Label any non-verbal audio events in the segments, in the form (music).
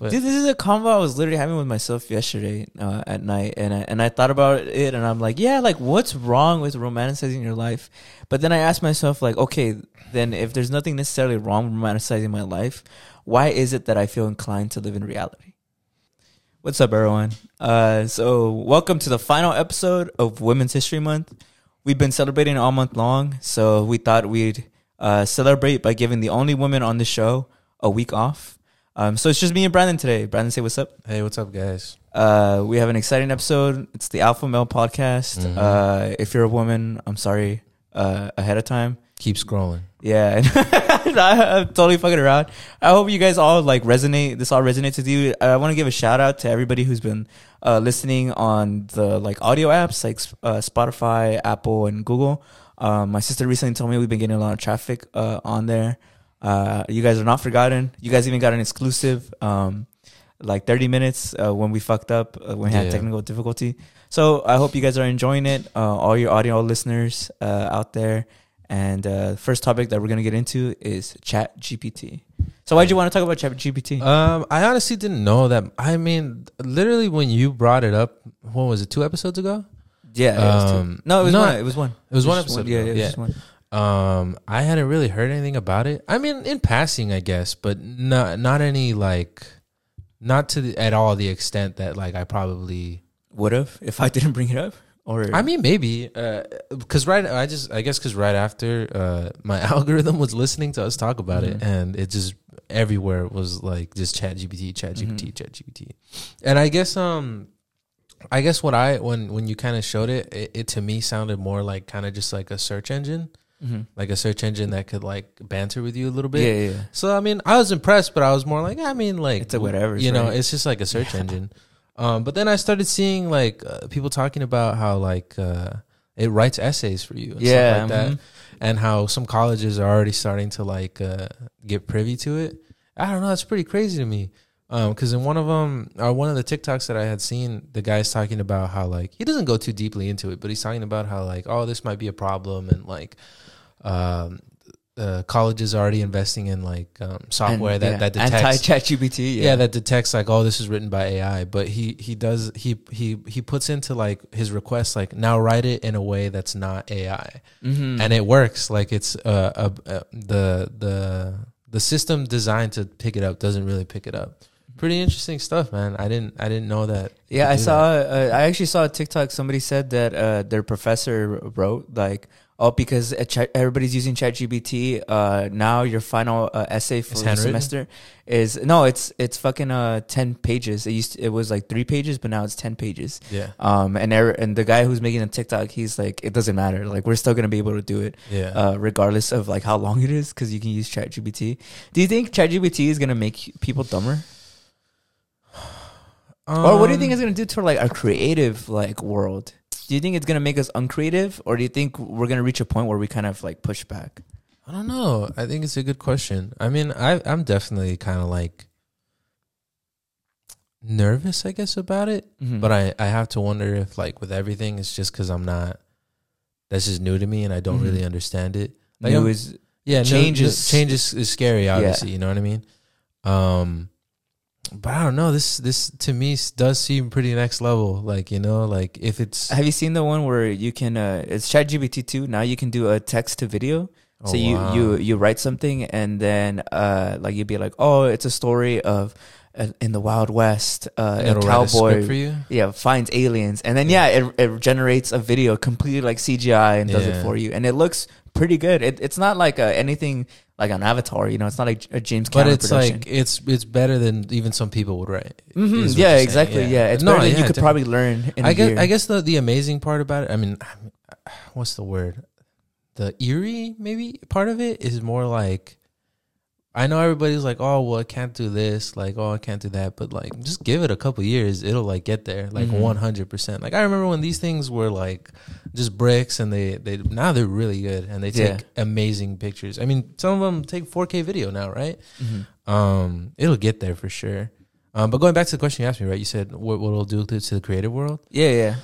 But Dude, this is a convo I was literally having with myself yesterday uh, at night, and I, and I thought about it, and I'm like, yeah, like what's wrong with romanticizing your life? But then I asked myself, like, okay, then if there's nothing necessarily wrong with romanticizing my life, why is it that I feel inclined to live in reality? What's up, everyone? Uh, so welcome to the final episode of Women's History Month. We've been celebrating all month long, so we thought we'd uh, celebrate by giving the only woman on the show a week off. Um, so it's just me and Brandon today. Brandon, say what's up. hey, what's up, guys? Uh, we have an exciting episode. It's the Alpha Male podcast. Mhm. Uh, if you're a woman, I'm sorry uh, ahead of time. Keep scrolling. Yeah, (laughs) I, am totally fucking around. I hope you guys all like resonate. This all resonates with you. I want to give a shout out to everybody who's been uh, listening on the like audio apps like uh, Spotify, Apple, and Google. Um, my sister recently told me we've been getting a lot of traffic uh, on there. Uh, you guys are not forgotten. You guys even got an exclusive, um, like 30 minutes uh, when we fucked up uh, when we had Yeah. technical difficulty. So I hope you guys are enjoying it. Uh, all your audio listeners uh, out there. And uh, first topic that we're gonna get into is Chat GPT. So why'd you want to talk about Chat GPT? Um, I honestly didn't know that. I mean, literally, when you brought it up, what was it? Two episodes ago. yeah, it was two. um, no, it was no, one. It was one. It was one Just episode. Yeah, ago, yeah, it was just one. Um, I hadn't really heard anything about it. I mean, in passing, I guess, but not not any like, not to the, at all the extent that like I probably. Would have if I didn't bring it up. Or I mean, maybe because right. I just I guess because right after uh, my (laughs) algorithm was listening to us talk about it, Mhm. and it just everywhere was like just Chat GPT, Chat GPT, Mhm. Chat GPT, and I guess um. I guess what I when when you kind of showed it, it, it to me sounded more like kind of just like a search engine, Mhm. like a search engine that could like banter with you a little bit. yeah, yeah, yeah. So I mean, I was impressed, but I was more like, I mean, like It's a whatever, You know, right? it's just like a search engine. Um, but then I started seeing like uh, people talking about how like uh, it writes essays for you, and Yeah, stuff like that, mhm. and how some colleges are already starting to like uh, get privy to it. I don't know, it's pretty crazy to me. Because in one of them, or one of the TikToks that I had seen, the guy's talking about how like he doesn't go too deeply into it, but he's talking about how like oh this might be a problem and like um, uh, colleges are already investing in like um, software And, that yeah, that detects anti Chat GPT. yeah. that detects like oh this is written by AI but he he does he he he puts into like his request like now write it in a way that's not AI Mhm. and it works like it's uh, uh, uh the the the system designed to pick it up doesn't really pick it up pretty interesting stuff man I didn't I didn't know that Yeah, I saw. Uh, I actually saw a TikTok. Somebody said that uh, their professor wrote like, "Oh, because everybody's using ChatGPT, uh, now your final uh, essay for the semester is no, it's it's fucking uh ten pages. It used to, it was like three pages, but now it's ten pages. yeah Um, and there, and the guy who's making the TikTok, he's like, it doesn't matter. Like we're still gonna be able to do it, yeah uh, regardless of like how long it is, because you can use ChatGPT. Do you think ChatGPT is gonna make people dumber? or what do you think Um, it's gonna do to like our creative like world? Do you think it's gonna make us uncreative, or do you think we're gonna reach a point where we kind of like push back? I don't know. I think it's a good question. I mean, I I'm definitely kind of like nervous, I guess, about it. Mhm. But I I have to wonder if like with everything, it's just because I'm not. That's just new to me, and I don't Mhm. really understand it. Like, New I'm- is Yeah, changes change is- change is, is scary. Obviously, you know what I mean. Um, but I don't know. This this to me does seem pretty next level. Like you know, like if it's have you seen the one where you can? Uh, it's ChatGPT two. Now you can do a text to video. oh, so you wow. you you write something and then uh like you'd be like, oh, it's a story of uh, in the Wild West, uh, a it'll write a cowboy for you. yeah finds aliens, and then yeah, it it generates a video completely like CGI and does it for you, and it looks pretty good. It, it's not like uh, anything like an Avatar, you know. It's not like a James Cameron. But it's production. like it's it's better than even some people would write. Mhm, Yeah, exactly. yeah. Yeah, it's No, better than yeah, you could definitely. probably learn in I a guess year. I guess the the amazing part about it. I mean, (sighs) what's the word? The eerie maybe part of it is more like. I know everybody's like, oh well, I can't do this, like, oh, I can't do that, but like, just give it a couple years, it'll like get there, like Mhm. one hundred percent. Like I remember when these things were like just bricks, and they they now they're really good, and they take Yeah. amazing pictures. I mean, some of them take four K video now, right? Mhm. Um, it'll get there for sure. Um, but going back to the question you asked me, right? You said what what it'll do to, to the creative world. Yeah, yeah.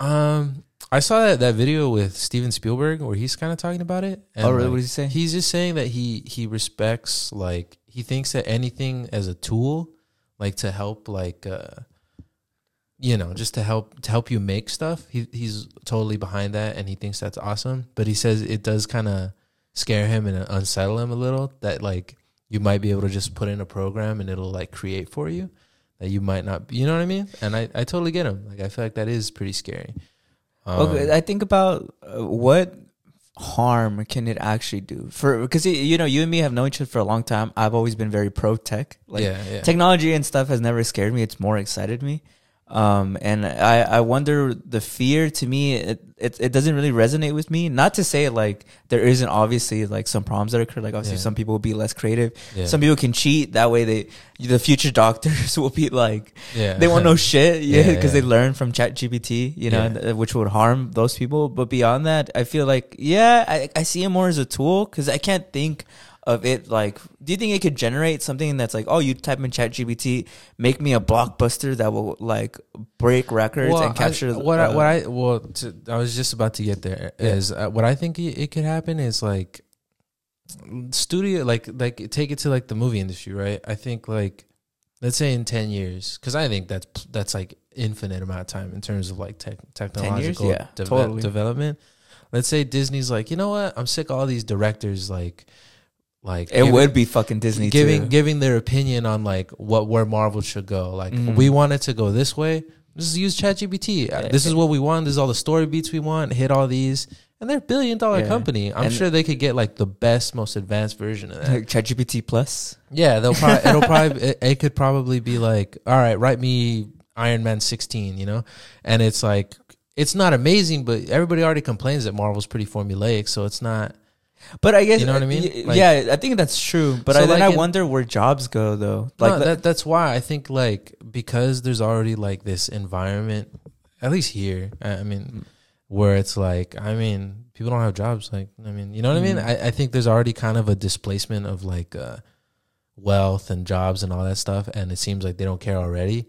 Um, I saw that, that video with Steven Spielberg where he's kind of talking about it. oh, really? like, What did he say? He's just saying that he he respects like he thinks that anything as a tool, like to help like uh you know just to help to help you make stuff he he's totally behind that and he thinks that's awesome but he says it does kind of scare him and unsettle him a little that like you might be able to just put in a program and it'll like create for you that you might not you know what i mean and i i totally get him like i feel like that is pretty scary um, okay, I think about uh, what harm can it actually do for because you know you and me have known each other for a long time. I've always been very pro tech. Like yeah yeah technology and stuff has never scared me. It's more excited me. Um, and I, I wonder the fear to me, it, it, it doesn't really resonate with me. Not to say like there isn't obviously like some problems that occur. Like obviously Yeah. some people will be less creative. yeah Some people can cheat. That way they, the future doctors (laughs) will be like, yeah they won't know shit. (laughs) Yeah. Cause they learn from chat GPT, you know, uh, which would harm those people. But beyond that, I feel like, yeah, I, I see it more as a tool because I can't think of it like, do you think it could generate something that's like, oh, you type in chat GPT, make me a blockbuster that will like break records and capture I, what I, uh, what I well to, I was just about to get there Yeah. is uh, what I think it, it could happen is like studio like like take it to like the movie industry right I think like let's say in 10 years cuz I think that's that's like infinite amount of time in terms of like tech, technological Yeah, deve- totally. development let's say Disney's like you know what I'm sick of all these directors like like it giving- would be fucking Disney giving too. giving their opinion on like what where Marvel should go. Like Mhm. we want it to go this way. Just use ChatGPT. Uh, Yeah. This is what we want. This is all the story beats we want. Hit all these, and they're a billion dollar Yeah. company. I'm And- sure they could get like the best, most advanced version of that. Like ChatGPT Plus. yeah, they'll probably it'll (laughs) probably it, it could probably be like, all right, write me Iron Man 16, you know, and it's like it's not amazing, but everybody already complains that Marvel's pretty formulaic, so it's not. But I guess You know what I mean? Like- yeah, I think that's true. But So, I, then like, I in- wonder where jobs go though. Like no, that, that's why I think like because there's already like this environment, at least here. I I Mm. mean, where it's like I mean, people don't have jobs. Like I mean, you know what I mean? Mm. I, I think there's already kind of a displacement of like uh, wealth and jobs and all that stuff, and it seems like they don't care already.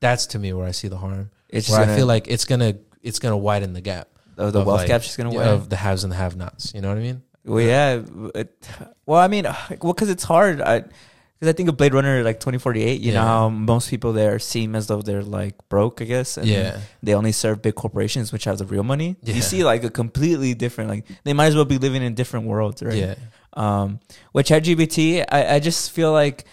That's to me where I see the harm. it's where just I feel like it's gonna it's gonna widen the gap the, the wealth like, gap's just gonna win. of the haves and the have-nots. You know what I mean? Well, yeah. It, well, I mean, well, because it's hard. I because I think of Blade Runner like twenty forty eight. You know how most people there seem as though they're like broke. I guess. and yeah. They only serve big corporations, which have the real money. Yeah. You see, like a completely different. Like they might as well be living in different worlds, right? Yeah. Um, with ChatGPT, I, I just feel like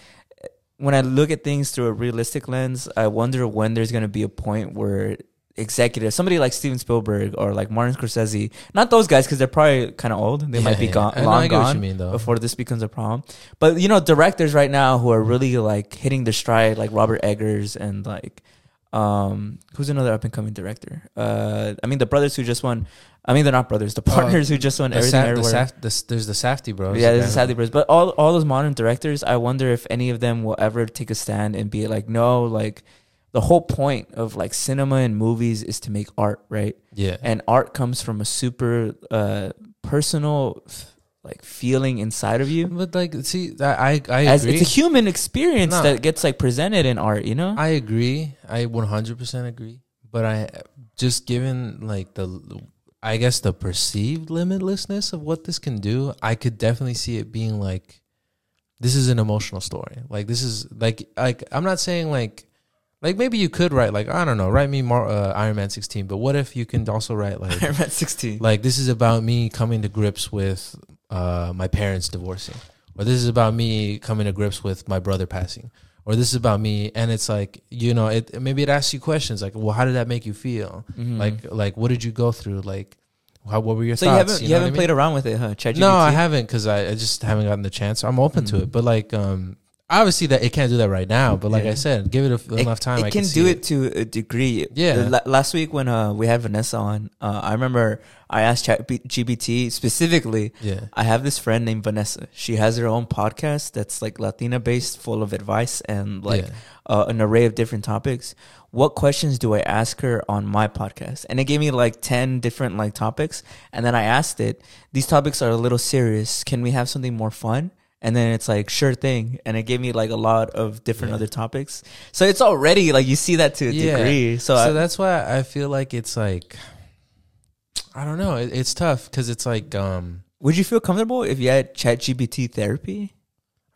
when I look at things through a realistic lens, I wonder when there's going to be a point where executives, somebody like Steven Spielberg or like Martin Scorsese, not those guys because they're probably kind of old. They might be (laughs) Yeah, gone, I know, I long gone mean, though. before this becomes a problem. But you know, directors right now who are really like hitting the stride, like Robert Eggers and like um who's another up and coming director? Uh, I mean the brothers who just won. I mean they're not brothers. The partners who just won The everything Sa- the. Saf- the there's the Safdie bros. Yeah, the is who- sadly Bros. But all all those modern directors, I wonder if any of them will ever take a stand and be like, no, like the whole point of like cinema and movies is to make art, right? Yeah. And art comes from a super uh personal like feeling inside of you. But like, see, I I, I As agree. it's a human experience No. that gets like presented in art, you know? I agree. I 100% agree. But I just given like the, I guess the perceived limitlessness of what this can do, I could definitely see it being like, this is an emotional story. Like this is like like I'm not saying like. Like maybe you could write like I don't know, write me Mar- uh, Iron Man 16, but what if you can also write like Iron Man 16. like this is about me coming to grips with uh, my parents divorcing or this is about me coming to grips with my brother passing or this is about me and it's like you know it maybe it asks you questions like well how did that make you feel Mhm. like like what did you go through like how what were your so you haven't you, know haven't mean? played around with it, huh? ChatGPT? no i haven't because I, I just haven't gotten the chance i'm open to Mhm. it but like um obviously that it can't do that right now but like Yeah. i said give it a, It- enough time It I can, see do it. to a degree. Yeah. The la- last week when uh, we had Vanessa on, uh, I remember I asked ChatGPT specifically. yeah I have this friend named Vanessa. She has her own podcast that's like Latina based, full of advice and like yeah. uh, an array of different topics. What questions do I ask her on my podcast? And it gave me like 10 different like topics. And then I asked it, these topics are a little serious. Can we have something more fun? And then it's like, sure thing. And it gave me like a lot of different Yeah. other topics. So it's already like you see that to a Yeah. degree. So, so I, that's why I feel like it's like I don't know. It, it's tough because it's like um would you feel comfortable if you had ChatGPT therapy?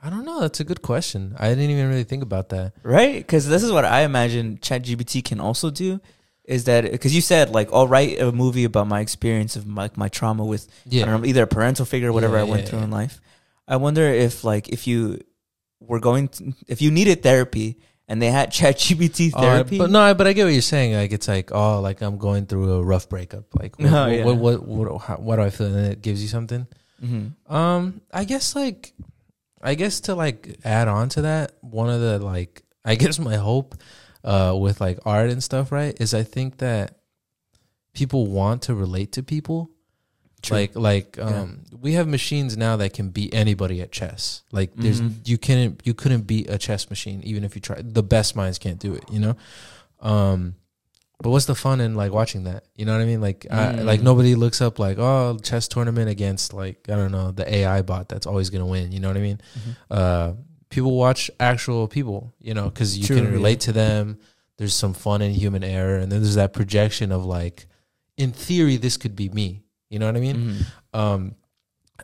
I don't know. That's a good question. I didn't even really think about that. right? Because this is what I imagine ChatGPT can also do. Is that because you said like I'll write a movie about my experience of my, my trauma with Yeah. I don't know either a parental figure or whatever Yeah, I went yeah, through in life. I wonder if like if you were going to, if you needed therapy and they had (laughs) ChatGPT Uh, therapy, but no, but I get what you're saying. Like it's like, oh, like I'm going through a rough breakup. Like, what, (laughs) Oh, what, yeah. what, what, what, how, what do I feel? And then it gives you something. Mhm. Um, I guess like, I guess to like add on to that, one of the like, (laughs) I guess my hope, uh, with like art and stuff, right, is I think that people want to relate to people. True. Like, like, Yeah. um, we have machines now that can beat anybody at chess. Like, there's Mhm. you couldn't you couldn't beat a chess machine even if you try. The best minds can't do it. You know. Um, but what's the fun in like watching that? You know what I mean? Like, I, Mm. like nobody looks up like, oh, chess tournament against like I don't know the AI bot that's always gonna win. You know what I mean? Mhm. Uh, people watch actual people, you know, because you True, can yeah. relate to them. There's some fun in human error, and then there's that projection of like, in theory, this could be me. You know what I mean? Mhm. Um,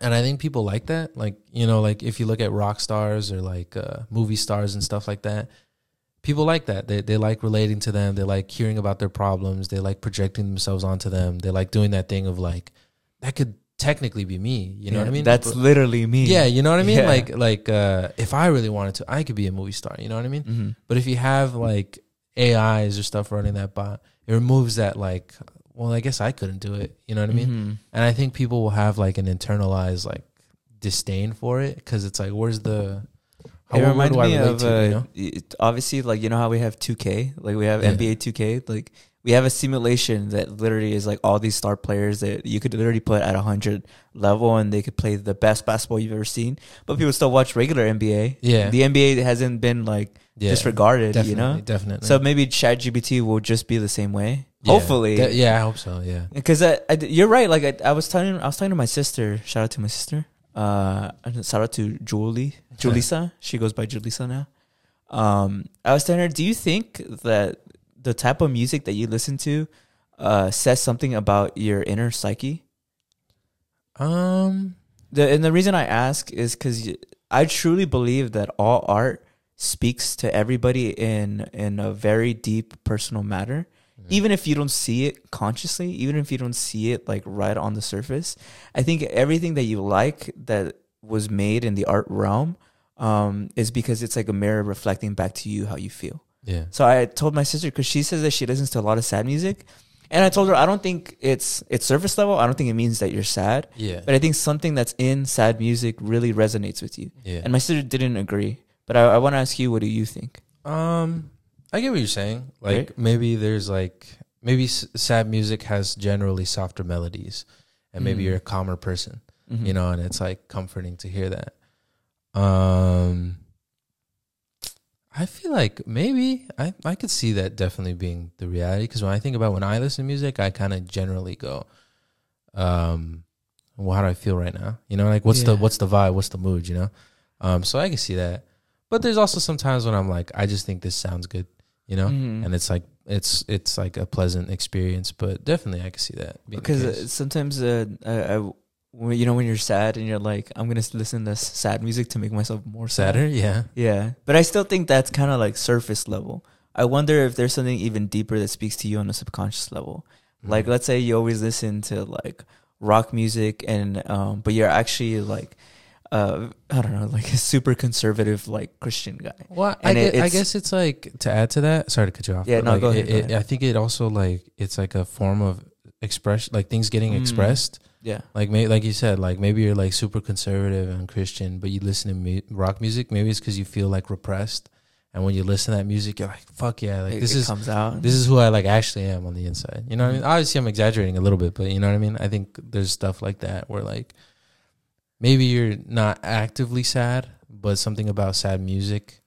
and I think people like that. Like, you know, like if you look at rock stars or like uh, movie stars and stuff like that, people like that. They they like relating to them. They like hearing about their problems. They like projecting themselves onto them. They like doing that thing of like, that could technically be me. You know what I mean? That's But- literally me. yeah, you know what I mean? Yeah. Like like uh, if I really wanted to, I could be a movie star. You know what I mean? Mhm. But if you have like AIs or stuff running that bot, it removes that like, well, I guess I couldn't do it. You know what I mean? Mhm. And I think people will have like an internalized like disdain for it because it's like, where's the? It reminds do I me of to, uh, you know? obviously like you know how we have 2K, like we have Yeah. NBA 2K, like we have a simulation that literally is like all these star players that you could literally put at a hundred level and they could play the best basketball you've ever seen. But people still watch regular NBA. Yeah. the NBA hasn't been like Yeah, disregarded, you know. definitely. So maybe Chat ChatGPT will just be the same way. Yeah. Hopefully, yeah, I hope so. Yeah, because I, I, you're right. Like I, I was telling, I was talking to my sister. Shout out to my sister. Uh, and shout out to Julie, (laughs) Julyssa. she goes by Julyssa now. Um, I was telling her, do you think that the type of music that you listen to, uh, says something about your inner psyche? um, The and the reason I ask is because I truly believe that all art speaks to everybody in in a very deep personal matter. Even if you don't see it consciously, even if you don't see it like right on the surface, I think everything that you like that was made in the art realm um, is because it's like a mirror reflecting back to you how you feel. yeah, So I told my sister because she says that she listens to a lot of sad music, and I told her I don't think it's it's surface level. I don't think it means that you're sad. yeah, But I think something that's in sad music really resonates with you. yeah. And my sister didn't agree. But I, I want to ask you, what do you think? Um, I get what you're saying. Like Right. maybe there's like maybe s- sad music has generally softer melodies, and maybe Mhm. you're a calmer person. Mhm. you know, and it's like comforting to hear that. Um, I feel like maybe I I could see that definitely being the reality because when I think about when I listen to music, I kind of generally go, um, well, how do I feel right now? You know, like what's the what's the vibe, what's the mood? You know, um, so I can see that. But there's also sometimes when I'm like, I just think this sounds good, you know, Mhm. and it's like it's it's like a pleasant experience. But definitely, I can see that because sometimes uh, I, I, you know when you're sad and you're like i'm gonna listen to sad music to make myself more sad. sadder, yeah. yeah but i still think that's kind of like surface level i wonder if there's something even deeper that speaks to you on a subconscious level like Mhm. let's say you always listen to like rock music and um but you're actually like uh i don't know like a super conservative like christian guy Well, I, it- gue- I guess it's like to add to that. Sorry to cut you off. Yeah, no, like, go ahead, It, go it- ahead. I think it also like it's like a form of expression, like things getting Mm. expressed. yeah Like maybe, like you said, like maybe you're like super conservative and Christian, but you listen to mu- rock music. Maybe it's because you feel like repressed, and when you listen to that music, you're like, "Fuck yeah!" Like it, this is comes out this is who I like actually am on the inside. You know what I mean? Mhm. Obviously, I'm exaggerating a little bit, but you know what I mean. I think there's stuff like that where like maybe you're not actively sad, but something about sad music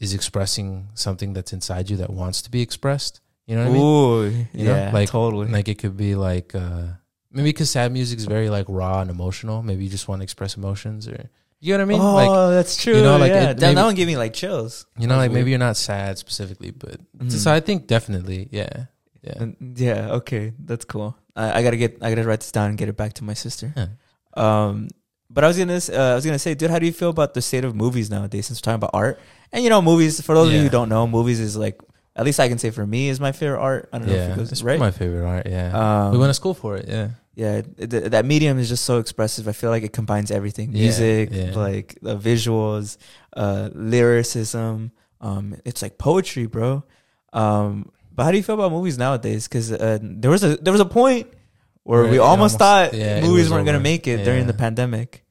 is expressing something that's inside you that wants to be expressed. You know what I mean? Ooh, You know, yeah, like- totally. Like it could be like uh maybe because sad music is very like raw and emotional. Maybe you just want to express emotions, or you know what I mean? oh, like that's true. you know, like, yeah. it Damn, that maybe- one gave me like chills. you know, like maybe you're not sad specifically, but Mhm. so I think definitely, yeah, yeah. And- yeah, okay, that's cool. I, I gotta get, I gotta write this down and get it back to my sister. Yeah. Um, but I was gonna uh, I was gonna say, dude, how do you feel about the state of movies nowadays? Since we're talking about art, and you know, movies. For those of you who don't know, movies is like at least I can say for me is my favorite art. I don't know Yeah, if it goes it's right. my favorite art. Yeah, Um, we went to school for it. Yeah, yeah, th- that medium is just so expressive. I feel like it combines everything: Yeah, music, yeah. like the visuals, uh, lyricism. Um, it's like poetry, bro. Um, but how do you feel about movies nowadays? Because uh, there was a there was a point where Where we almost, almost- thought yeah, movies weren't gonna make it during the pandemic.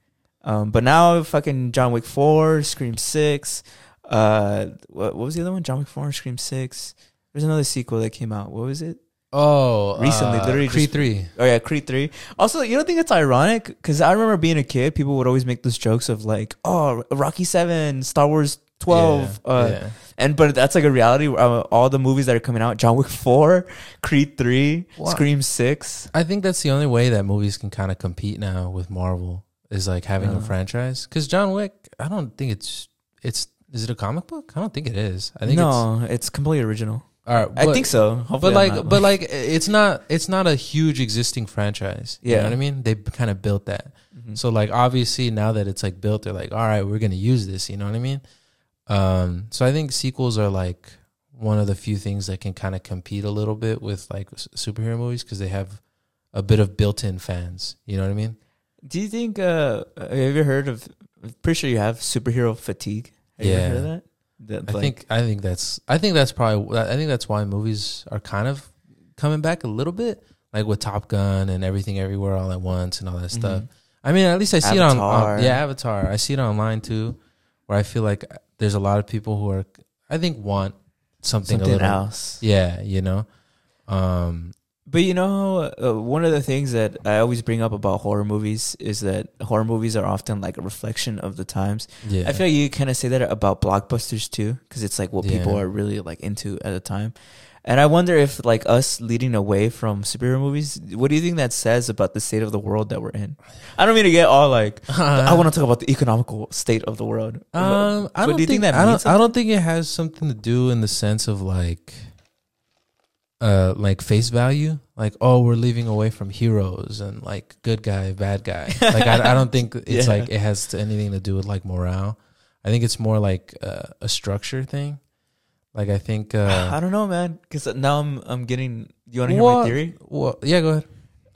Um, but now fucking John Wick four, Scream six, uh, what, what was the other one? John Wick four, Scream six. There's another sequel that came out. What was it? Oh, Recently, uh, literally Creed just- three. Oh yeah, Creed three. Also, you don't think it's ironic? Because I remember being a kid, people would always make those jokes of like, "Oh, Rocky seven, Star Wars 12 Yeah, uh, yeah. and but that's like a reality. Uh, all the movies that are coming out: John Wick (laughs) four, Creed three, Wow. Scream six. I think that's the only way that movies can kind of compete now with Marvel is like having Uh. a franchise. Because John Wick, I don't think it's it's. Is it a comic book? I don't think it is. I think no, it's, completely original. all right. I think so. Hopefully But like, not- but like, it's not. It's not a huge existing franchise. You Yeah. know what I mean? They kind of built that. Mhm. So like, obviously now that it's like built, they're like, all right, we're gonna use this. You know what I mean? Um. So I think sequels are like one of the few things that can kind of compete a little bit with like superhero movies because they have a bit of built-in fans. You know what I mean? do you think? Uh, have you heard of? I'm pretty sure you have superhero fatigue. Have you ever Yeah. heard of that? That, I like- think I think that's I think that's probably I think that's why movies are kind of coming back a little bit, like with Top Gun and everything everywhere all at once and all that stuff. Mhm. I mean, at least I see it on, Avatar. on yeah Avatar. I see it online too, where I feel like there's a lot of people who are I think want something, something a little else. yeah you know, um But you know, uh, one of the things that I always bring up about horror movies is that horror movies are often like a reflection of the times. yeah I feel like you kind of say that about blockbusters too, because it's like what people are really like into at the time. And I wonder if like us leading away from superhero movies, what do you think that says about the state of the world that we're in? I don't mean to get all like (laughs) I want to talk about the economical state of the world. Um, I don't do you think think, that I don't. I don't think it has something to do in the sense of like, uh, like face value. Like, oh, we're leaving away from heroes and like good guy, bad guy. (laughs) Like, I, I don't think it's Yeah. like it has to, anything to do with like morale. I think it's more like uh, a structure thing. Like, I think. (sighs) Uh, I don't know, man, because now I'm I'm getting. You want to hear my theory? well, yeah, go ahead.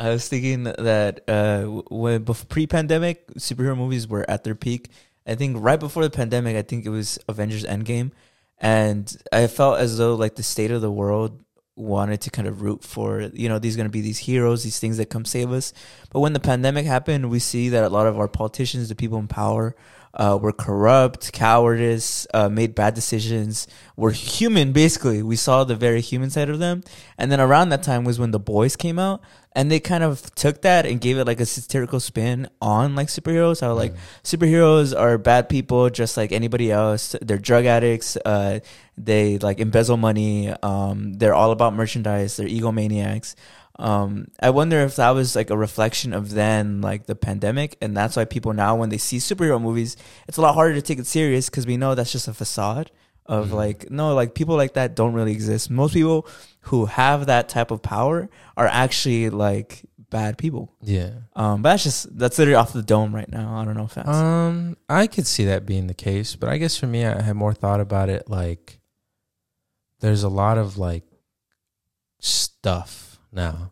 I was thinking that uh, when pre-pandemic superhero movies were at their peak. I think right before the pandemic, I think it was Avengers Endgame, and I felt as though like the state of the world wanted to kind of root for you know these going to be these heroes, these things that come save us. But when the pandemic happened, we see that a lot of our politicians, the people in power, uh, were corrupt, cowardice, uh, made bad decisions, were human. Basically, we saw the very human side of them. And then around that time was when the boys came out, and they kind of took that and gave it like a satirical spin on like superheroes. How like superheroes are bad people just like anybody else. They're drug addicts. Uh, they like embezzle money. Um, they're all about merchandise. They're egomaniacs. Um, I wonder if that was like a reflection of then like the pandemic, and that's why people now when they see superhero movies, it's a lot harder to take it serious because we know that's just a facade of Mhm. like no, like people like that don't really exist. Most people who have that type of power are actually like bad people. Yeah. Um, but that's just that's literally off the dome right now. I don't know if that's Um, I could see that being the case, but I guess for me, I had more thought about it. Like, there's a lot of like stuff now,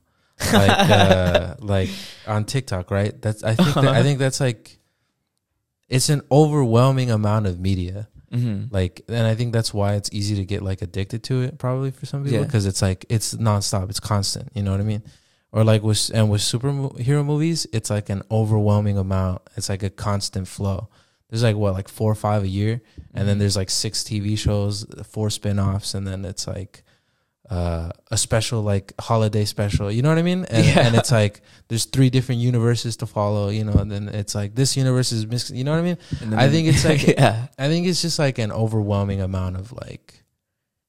like uh, (laughs) like on TikTok, right? That's I think that, I think that's like it's an overwhelming amount of media. Mhm. Like, and I think that's why it's easy to get like addicted to it, probably for some people, Yeah. because it's like it's nonstop, it's constant. You know what I mean? Or like with and with superhero movies, it's like an overwhelming amount. It's like a constant flow. There's like what, like four or five a year, and then Mhm. there's like six TV shows, four spin-offs, and then it's like uh, a special like holiday special. You know what I mean? And, Yeah. and it's like there's three different universes to follow. You know, and then it's like this universe is mixed. You know what I mean? I think it's (laughs) like- yeah, I think it's just like an overwhelming amount of like,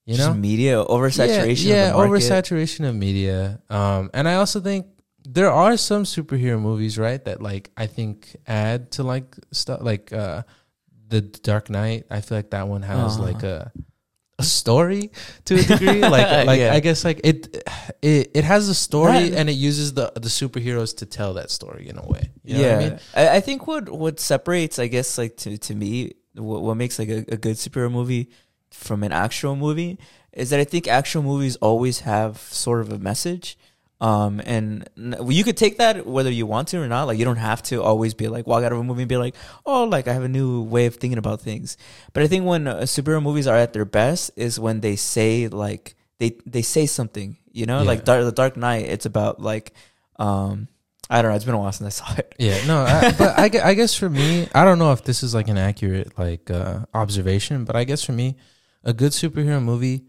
you Just know, media oversaturation. Yeah, yeah of oversaturation of media. Um, and I also think there are some superhero movies, right, that like I think add to like stuff like uh, the Dark Knight. I feel like that one has Uh-huh. like a a story to a degree. (laughs) like like Yeah. I guess like it it it has a story That- and it uses the the superheroes to tell that story in a way. You know yeah, what I mean? I, I think what what separates, I guess, like to to me, what, what makes like a, a good superhero movie from an actual movie is that I think actual movies always have sort of a message. Um, and you could take that whether you want to or not. Like, you don't have to always be like walk out of a movie and be like, oh, like I have a new way of thinking about things. But I think when uh, superhero movies are at their best is when they say like they they say something. You know, Yeah. like Dark, the Dark Knight. It's about like, um, I don't know. It's been a while since I saw it. Yeah, no, I, (laughs) but I, I guess for me, I don't know if this is like an accurate like uh, observation, but I guess for me, a good superhero movie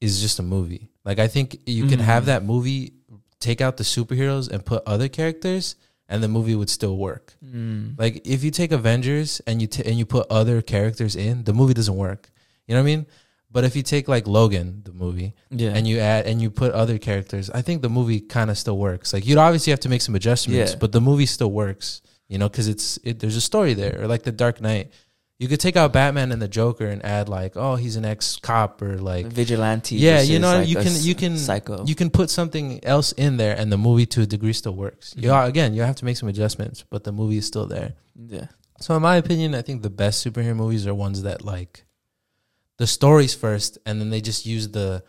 is just a movie. Like I think you can have that movie, take out the superheroes and put other characters, and the movie would still work. Mm. Like if you take Avengers and you t- and you put other characters in, the movie doesn't work. You know what I mean? But if you take like Logan, the movie, Yeah. and you add and you put other characters, I think the movie kind of still works. Like you'd obviously have to make some adjustments, Yeah. but the movie still works. You know, because it's it, there's a story there. Or like the Dark Knight, you could take out Batman and the Joker and add like, oh, he's an ex cop or like vigilante. Yeah, you know, like you can- you can- psycho. you can put something else in there, and the movie to a degree still works. You Mhm. again, you have to make some adjustments, but the movie is still there. yeah, So in my opinion, I think the best superhero movies are ones that like the stories first, and then they just use the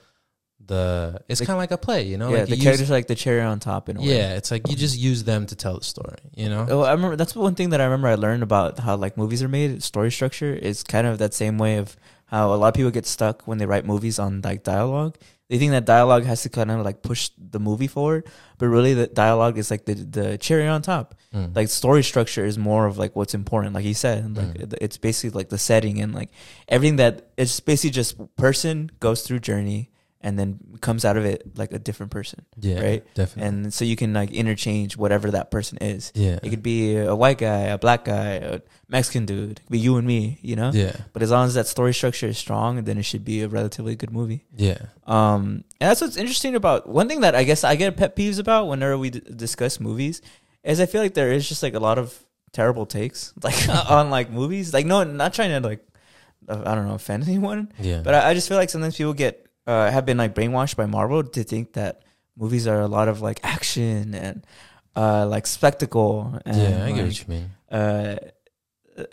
the. It's kind of like a play, you know. yeah. like the use- characters are like the cherry on top in a way. yeah, it's like you just use them to tell the story, you know. Oh, I remember that's one thing that I remember I learned about how like movies are made. Story structure is kind of that same way of how a lot of people get stuck when they write movies on like dialogue. They think that dialogue has to kind of like push the movie forward, but really the dialogue is like the the cherry on top. Mm. Like story structure is more of like what's important, like you said. Like Mm. it's basically like the setting and like everything that it's basically just person goes through journey and then comes out of it like a different person, yeah, right? definitely. and so you can like interchange whatever that person is. yeah, It could be a white guy, a black guy, a Mexican dude. It could be you and me, you know. yeah, But as long as that story structure is strong, then it should be a relatively good movie. yeah, Um, and that's what's interesting about one thing that I guess I get pet peeves about whenever we d- discuss movies is I feel like there is just like a lot of terrible takes (laughs) like (laughs) on like movies. Like no, not trying to like uh, I don't know offend anyone, yeah. but I, I just feel like sometimes people get uh, have been like brainwashed by Marvel to think that movies are a lot of like action and uh, like spectacle. And, yeah, I get what you mean. uh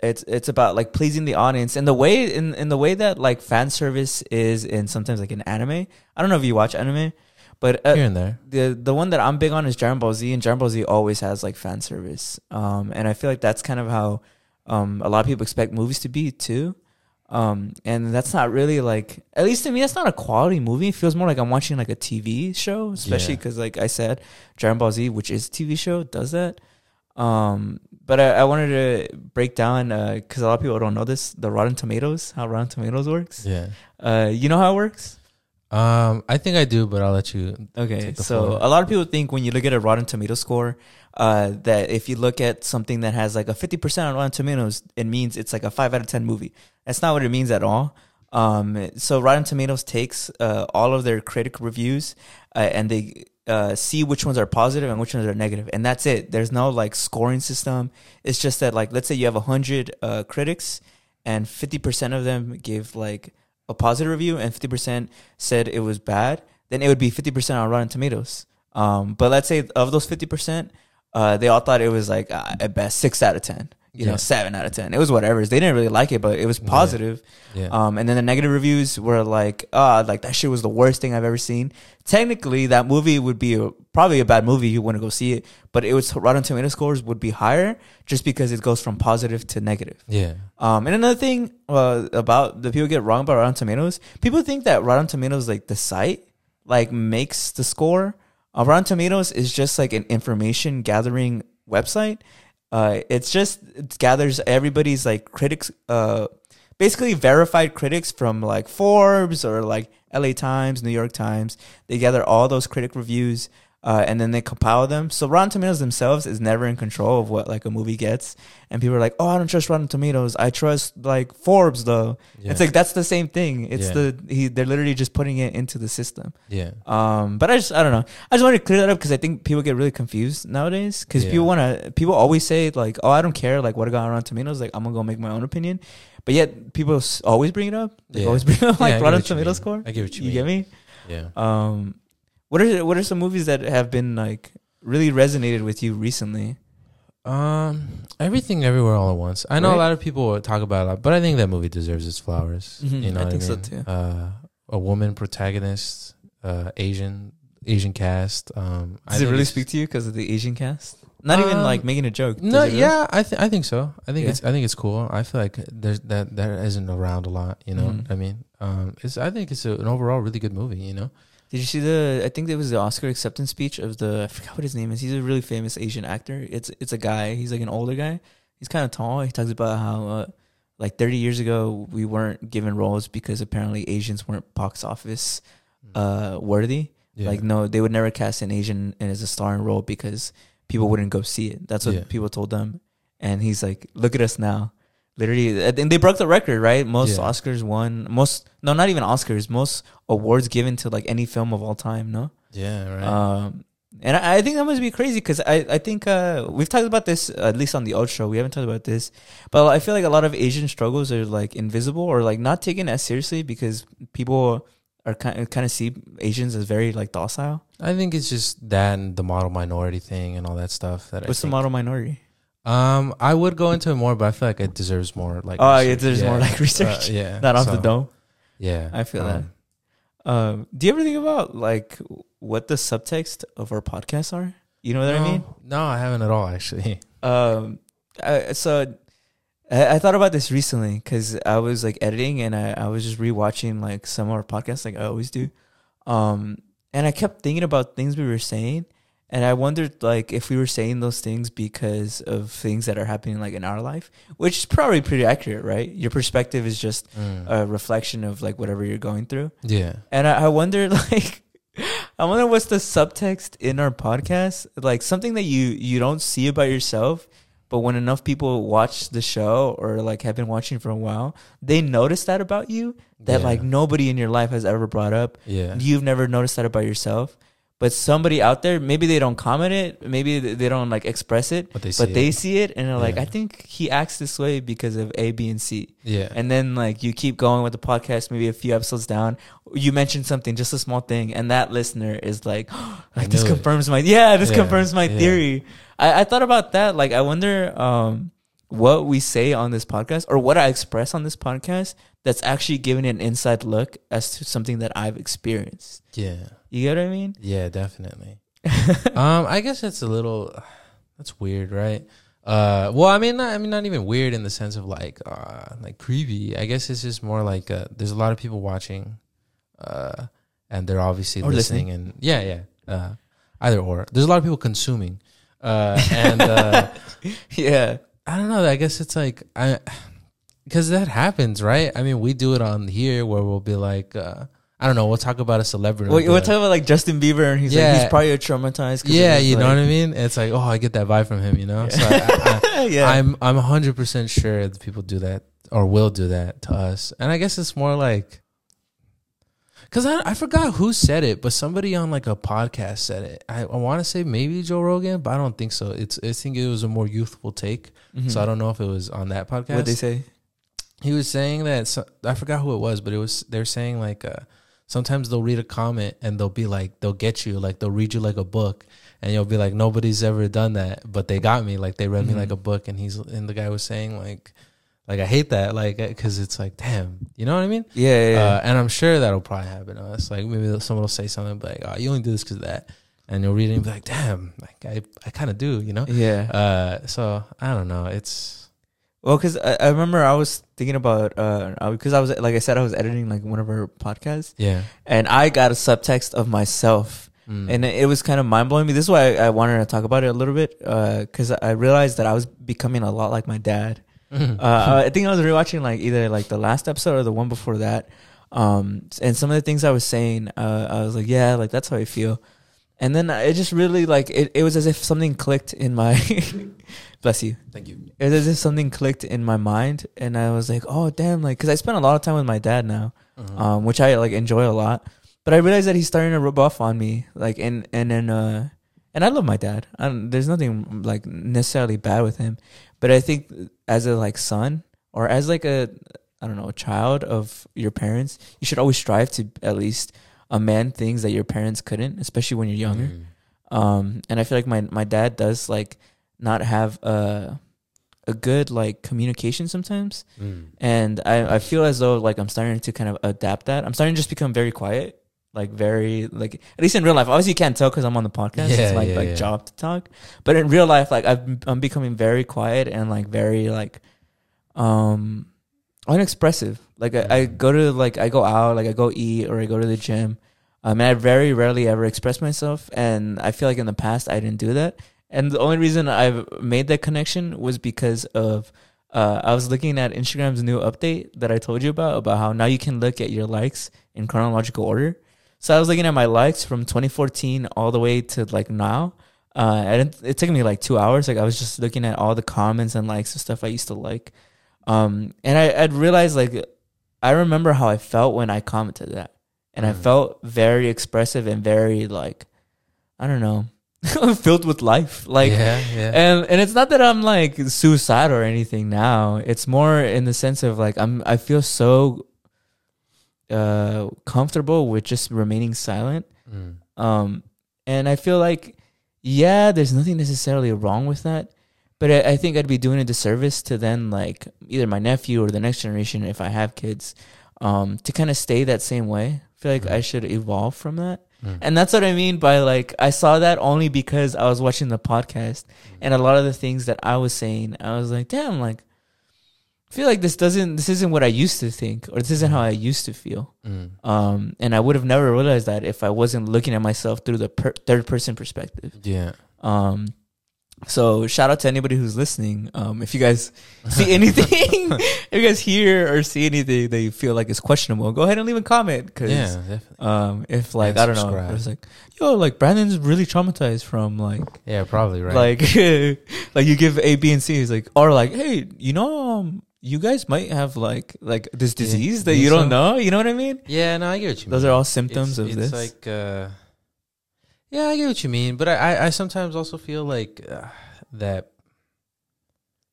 it's it's about like pleasing the audience and the way in in the way that like fan service is in sometimes like an anime. I don't know if you watch anime, but uh, Here and there. the the one that I'm big on is Dragon Ball Z, and Dragon Ball Z always has like fan service. Um, and I feel like that's kind of how um a lot of people expect movies to be too. Um, and that's not really like at least to me that's not a quality movie. It feels more like I'm watching like a TV show, especially Yeah. because like I said, Dragon Ball Z, which is a TV show, does that. Um, but I, I wanted to break down because a lot of people don't know this the Rotten Tomatoes, how Rotten Tomatoes works. Yeah. Uh, you know how it works? Um, I think I do, but I'll let you. Okay, so floor. a lot of people think when you look at a Rotten Tomato score, uh, that if you look at something that has like a fifty percent on Rotten Tomatoes, it means it's like a five out of ten movie. That's not what it means at all. Um, so Rotten Tomatoes takes uh, all of their critic reviews uh, and they uh, see which ones are positive and which ones are negative, and that's it. There's no like scoring system. It's just that like let's say you have hundred uh, critics and fifty percent of them give like a positive review and fifty percent said it was bad, then it would be fifty percent on Rotten Tomatoes. Um, but let's say of those fifty percent, uh, they all thought it was like uh, at best six out of ten. You Yeah. know, seven out of ten. It was whatever. They didn't really like it, but it was positive. Yeah. Um, and then the negative reviews were like, ah, like that shit was the worst thing I've ever seen. Technically, that movie would be a, probably a bad movie. You want to go see it, but it was Rotten Tomato scores would be higher just because it goes from positive to negative. yeah. Um, and another thing uh, about the people get wrong about Rotten Tomatoes, people think that Rotten Tomatoes, like the site, like makes the score. Uh, Rotten Tomatoes is just like an information gathering website. Uh, it's just it gathers everybody's like critics, uh, basically verified critics from like Forbes or like LA Times, New York Times. They gather all those critic reviews. Uh, and then they compile them. So Rotten Tomatoes themselves is never in control of what like a movie gets. And people are like, "Oh, I don't trust Rotten Tomatoes. I trust like Forbes, though." Yeah. It's like that's the same thing. It's Yeah. the he, they're literally just putting it into the system. yeah. Um, but I just I don't know. I just wanted to clear that up because I think people get really confused nowadays. Because Yeah. people want to people always say like, "Oh, I don't care like what I got on Rotten Tomatoes. Like I'm gonna go make my own opinion." but yet people always bring it up. They always bring it up like Rotten what you Tomato mean. score. I get what you, You mean. get me? Yeah. Um, what are what are some movies that have been like really resonated with you recently? Um, everything, everywhere, all at once. I know Right. a lot of people talk about it, a lot, but I think that movie deserves its flowers. Mhm, You know, I think so mean? too. Uh, a woman protagonist, uh, Asian, Asian cast. Um, I Does it really speak to you because of the Asian cast? Not even Um, like making a joke. No, really? yeah, I think I think so. I think Yeah. it's I think it's cool. I feel like there's that that isn't around a lot. You know, Mhm. I mean, um, it's I think it's a, an overall really good movie. You know, Did you see the? I think it was the Oscar acceptance speech of the. I forgot what his name is. He's a really famous Asian actor. It's it's a guy. He's like an older guy. He's kind of tall. He talks about how uh, like 30 years ago we weren't given roles because apparently Asians weren't box office uh worthy. yeah. Like no, they would never cast an Asian as a starring role because people wouldn't go see it. That's what Yeah. people told them. And he's like, "Look at us now." Literally, think they broke the record, right? Most Yeah. Oscars won. Most no, not even Oscars. Most awards given to like any film of all time. No. yeah, right. Um, and I, I think that must be crazy because I, I think uh, we've talked about this at least on the old show. We haven't talked about this, but I feel like a lot of Asian struggles are like invisible or like not taken as seriously because people are kind of, kind of see Asians as very like docile. I think it's just that and the model minority thing and all that stuff. That What's the model minority? Um, I would go into it more, but I feel like it deserves more. Like, Oh, research. it deserves more, like, research. Uh, yeah, (laughs) Not off the dome. Yeah, I feel um, Um, do you ever think about like what the subtext of our podcasts are? You know what I mean? No, I haven't at all. Actually, (laughs) Um, I, so I, I thought about this recently because I was like editing and I, I was just rewatching like some of our podcasts, like I always do. Um, and I kept thinking about things we were saying, and I wondered like if we were saying those things because of things that are happening like in our life, which is probably pretty accurate, right? Your perspective is just Mm. a reflection of like whatever you're going through. yeah, And I, I wonder, (laughs) like, I wonder what's the subtext in our podcast, like something that you you don't see about yourself, but when enough people watch the show or like have been watching for a while, they notice that about you that Yeah. like nobody in your life has ever brought up. yeah, You've never noticed that about yourself, but somebody out there, maybe they don't comment it, maybe they they don't like express it, but they see but they it. see it and they're like, Yeah. I think he acts this way because of A, B, and C. yeah, And then like you keep going with the podcast, maybe a few episodes down, you mention something, just a small thing, and that listener is like, (gasps) like this it. confirms my yeah, this Yeah, confirms my yeah. theory. I, I thought about that. Like I wonder um what we say on this podcast or what I express on this podcast that's actually giving an inside look as to something that I've experienced. yeah, You get what I mean? yeah, definitely. (laughs) um, I guess it's a little that's weird, right? Uh, well, I mean, not, I mean, not even weird in the sense of like, uh, like creepy. I guess it's just more like uh, there's a lot of people watching, uh, and they're obviously Or listening, and yeah, yeah, uh, either or. There's a lot of people consuming, uh, and uh, (laughs) yeah. I don't know. I guess it's like I, (sighs) because that happens, right? I mean, we do it on here where we'll be like, uh, I don't know, we'll talk about a celebrity. Well, and be we're like, talking about like Justin Bieber, and he's like he's probably traumatized. yeah, you know what I mean. It's like, oh, I get that vibe from him, you know. So I, I, (laughs) yeah. I'm I'm 100 percent sure that people do that or will do that to us, and I guess it's more like. Cause I, I forgot who said it, but somebody on like a podcast said it. I, I want to say maybe Joe Rogan, but I don't think so. It's I think it was a more youthful take, Mhm. so I don't know if it was on that podcast. What they say? he was saying that so, I forgot who it was, but it was they're saying like uh, sometimes they'll read a comment and they'll be like they'll get you like they'll read you like a book and you'll be like nobody's ever done that, but they got me like they read me Mhm. like a book and he's and the guy was saying like like I hate that like because it's like damn you know what I mean Yeah, yeah. uh, and I'm sure that'll probably happen to us like maybe someone will say something like oh you only do this because of that and you'll read it and be like damn like I I kind of do you know yeah. uh so I don't know it's Well, because I, I remember I was thinking about uh because I was like I said I was editing like one of our podcasts yeah and I got a subtext of myself Mm. and it was kind of mind blowing me. This is why I, I wanted to talk about it a little bit because I realized that I was becoming a lot like my dad. (laughs) Uh, I think I was rewatching like either like the last episode or the one before that, um, and some of the things I was saying, uh, I was like, yeah, like that's how I feel. And then it just really like it, it was as if something clicked in my (laughs) bless you. Thank you. It was as if something clicked in my mind and i was like oh damn like because i spend a lot of time with my dad now Mhm. um which i like enjoy a lot. But i realized that he's starting to rub off on me like and and then uh and i love my dad. I there's nothing like necessarily bad with him but i think as a like son or as like a I don't know a child of your parents, you should always strive to at least amend things that your parents couldn't, especially when you're younger. Mm. Um, and I feel like my my dad does like not have a a good like communication sometimes, Mm. and I I feel as though like I'm starting to kind of adapt that. I'm starting to just become very quiet, like very like at least in real life. Obviously, you can't tell because I'm on the podcast. Yeah, it's like yeah, like yeah. job to talk, but in real life, like I've, I'm becoming very quiet and like very like um unexpressive. Like I, I Mhm. go to like I go out, like I go eat or I go to the gym. Um, and I very rarely ever express myself, and I feel like in the past I didn't do that. And the only reason I've made that connection was because of uh, I was looking at Instagram's new update that I told you about about how now you can look at your likes in chronological order. So I was looking at my likes from 2014 all the way to like now. Uh, and it, it took me like two hours. Like I was just looking at all the comments and likes and stuff I used to like. Um, and I, I'd realized like I remember how I felt when I commented that, and I Mm. felt very expressive and very like I don't know, (laughs) filled with life. Like yeah, yeah. and and it's not that I'm like suicidal or anything now. It's more in the sense of like I'm I feel so uh comfortable with just remaining silent. Mm. Um and I feel like yeah, there's nothing necessarily wrong with that. But I, I think I'd be doing a disservice to then like either my nephew or the next generation if I have kids, um, to kind of stay that same way. I feel like Mhm. I should evolve from that. Mm. And that's what I mean by like I saw that only because I was watching the podcast and a lot of the things that I was saying, I was like, damn, like I feel like this doesn't this isn't what I used to think or this isn't how I used to feel. Mm. Um and I would have never realized that if I wasn't looking at myself through the per- third person perspective. Yeah. Um so shout out to anybody who's listening. Um if you guys see (laughs) anything, (laughs) if you guys hear or see anything that you feel like is questionable, go ahead and leave a comment cuz Yeah, definitely. um, if like And I don't know, it's like, yo, like Brandon's really traumatized from like, Yeah, probably right. like, (laughs) like you give A, B, and C. He's like, or like, hey, you know, um, you guys might have like, like this Yeah. disease that Think you don't so? know. You know what I mean? yeah, no, I get what you Those mean. are all symptoms it's, of it's this. like uh yeah i get what you mean but i i, I sometimes also feel like uh, that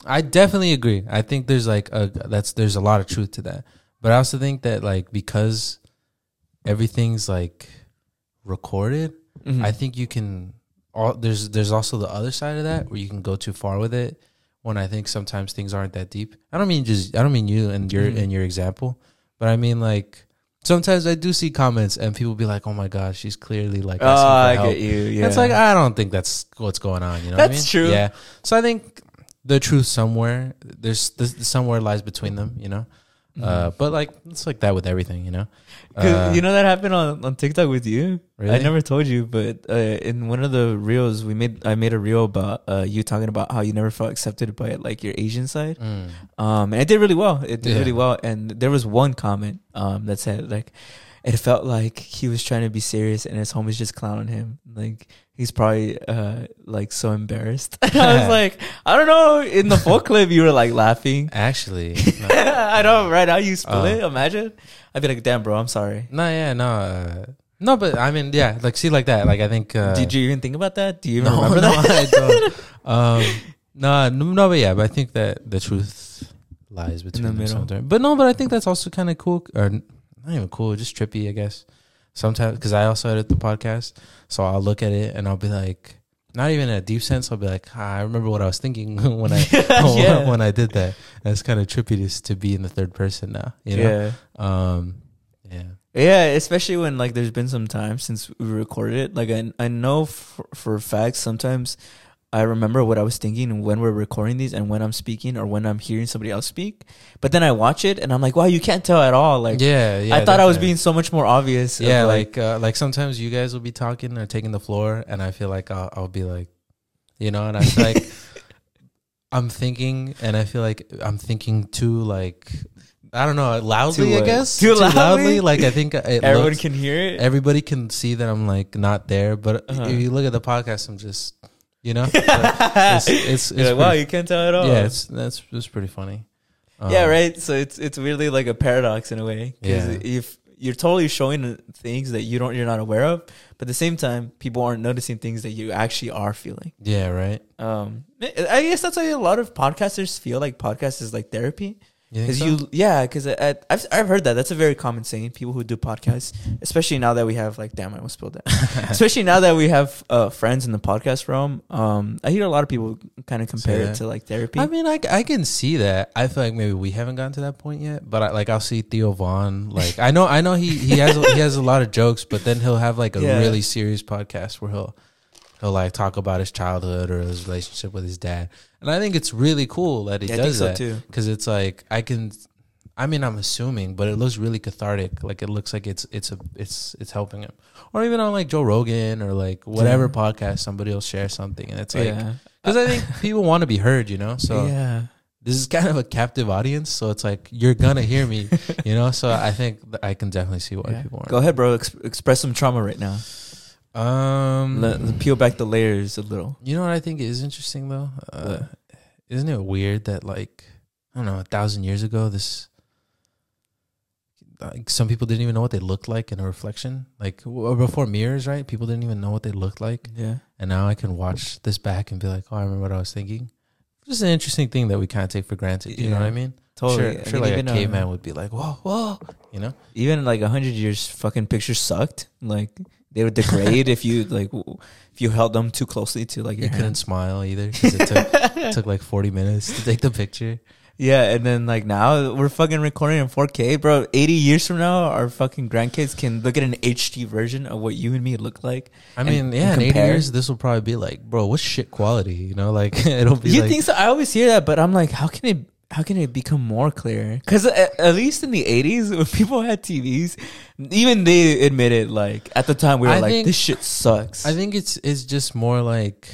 i definitely agree i think there's like a that's there's a lot of truth to that but i also think that like because everything's like recorded Mhm. i think you can all there's there's also the other side of that where you can go too far with it when i think sometimes things aren't that deep i don't mean just i don't mean you and your Mhm. and your example but i mean like sometimes i do see comments and people be like oh my god, she's clearly like oh, I help. get you. Yeah, it's like i don't think that's what's going on you know what I That's mean? true. yeah so i think the truth somewhere there's this somewhere lies between them you know. Uh but like it's like that with everything you know. Uh, you know that happened on, on TikTok with you. Really? I never told you, but uh, in one of the reels we made, I made a reel about uh, you talking about how you never felt accepted by like your Asian side. mm. Um, and it did really well. It did Yeah. really well. And there was one comment um that said like it felt like he was trying to be serious and his homies just clowning him. Like he's probably uh like so embarrassed. (laughs) I was (laughs) like, I don't know. In the full clip, you were like laughing. actually (laughs) no. I know, right? How you spill Oh. it? Imagine. I'd be like, damn, bro, I'm sorry. No, yeah, no, uh, no, but I mean, yeah, like see, like that, like I think. Uh, Did you even think about that? Do you even no, remember no, that? Um, no, no, but yeah, but I think that the truth lies between the them middle. sometimes. But no, but I think that's also kind of cool, or not even cool, just trippy, I guess. Sometimes because I also edit the podcast, so I'll look at it and I'll be like, not even in a deep sense. I'll be like, ah, I remember what I was thinking (laughs) when I (laughs) Yeah. (laughs) when I did that. And it's kind of trippy to to be in the third person now. You know? Yeah. Um. Yeah. Yeah, especially when like there's been some time since we recorded it. Like I I know for, for a fact sometimes I remember what I was thinking when we're recording these and when I'm speaking or when I'm hearing somebody else speak. But then I watch it and I'm like, wow, you can't tell at all. Like yeah, yeah. I thought I was being so much more obvious. Yeah, like uh, like sometimes you guys will be talking or taking the floor, and I feel like I'll, I'll be like, you know, and I feel like (laughs) I'm thinking, and I feel like I'm thinking too like I don't know loudly. Too, I guess too loudly? Like I think it (laughs) everyone looks- can hear it. everybody can see that I'm like not there. But Uh-huh. if you look at the podcast, I'm just you know, (laughs) it's it's, it's like, wow, pretty- you can't tell at all. yeah, it's that's it's pretty funny. yeah, Um, right. So it's it's weirdly like a paradox in a way. Yeah. if you're totally showing things that you don't, you're not aware of, but at the same time, people aren't noticing things that you actually are feeling. Yeah, right. Um, I guess that's why a lot of podcasters feel like podcast is like therapy You so? you, yeah, because I've I've heard that. That's a very common saying. People who do podcasts, especially now that we have like, damn, I almost spilled that. (laughs) (laughs) especially now that we have uh, friends in the podcast realm. Um, I hear a lot of people kind of compare it to like therapy. I mean, I, I can see that. I feel like maybe we haven't gotten to that point yet, but I, like I'll see Theo Von. Like I know, I know he he has he has a lot of jokes, but then he'll have like a (laughs) Yeah. really serious podcast where he'll he'll like talk about his childhood or his relationship with his dad, and I think it's really cool that he Yeah, does so that too. because it's like I can. I mean, I'm assuming, but it looks really cathartic. Like it looks like it's it's a it's it's helping him, or even on like Joe Rogan or like whatever Yeah. podcast, somebody will share something, and it's like yeah, because I think people want to be heard, you know. So yeah, this is kind of a captive audience, so it's like you're gonna hear me, (laughs) you know. So I think I can definitely see why yeah. people Go ahead, bro. Ex- express some trauma right now. Um, Let, peel back the layers a little. you know what I think is interesting though. Uh, isn't it weird that like I don't know, a thousand years ago, this like some people didn't even know what they looked like in a reflection. Like w- before mirrors, right? People didn't even know what they looked like, Yeah, and now I can watch this back and be like, oh, I remember what I was thinking. Just an interesting thing that we kind of take for granted. You know what I mean? totally. Sure, I sure mean, like even, a uh, caveman would be like, whoa, whoa, you know? even like a hundred years, fucking pictures sucked. Like they would degrade if you like w- if you held them too closely to like You couldn't smile either because it took, it took like 40 minutes to take the picture. Yeah, and then like now we're fucking recording in 4K, bro. 80 years from now, our fucking grandkids can look at an HD version of what you and me look like. I And- mean, yeah, and in 80 years, this will probably be like, bro, what's shit quality? You know, like (laughs) it'll be you like, think so? I always hear that, but I'm like, how can it? How can it become more clear? Because at, at least in the 80s, when people had TVs, even they admitted like at the time we were I like, think- this shit sucks. I think it's it's just more like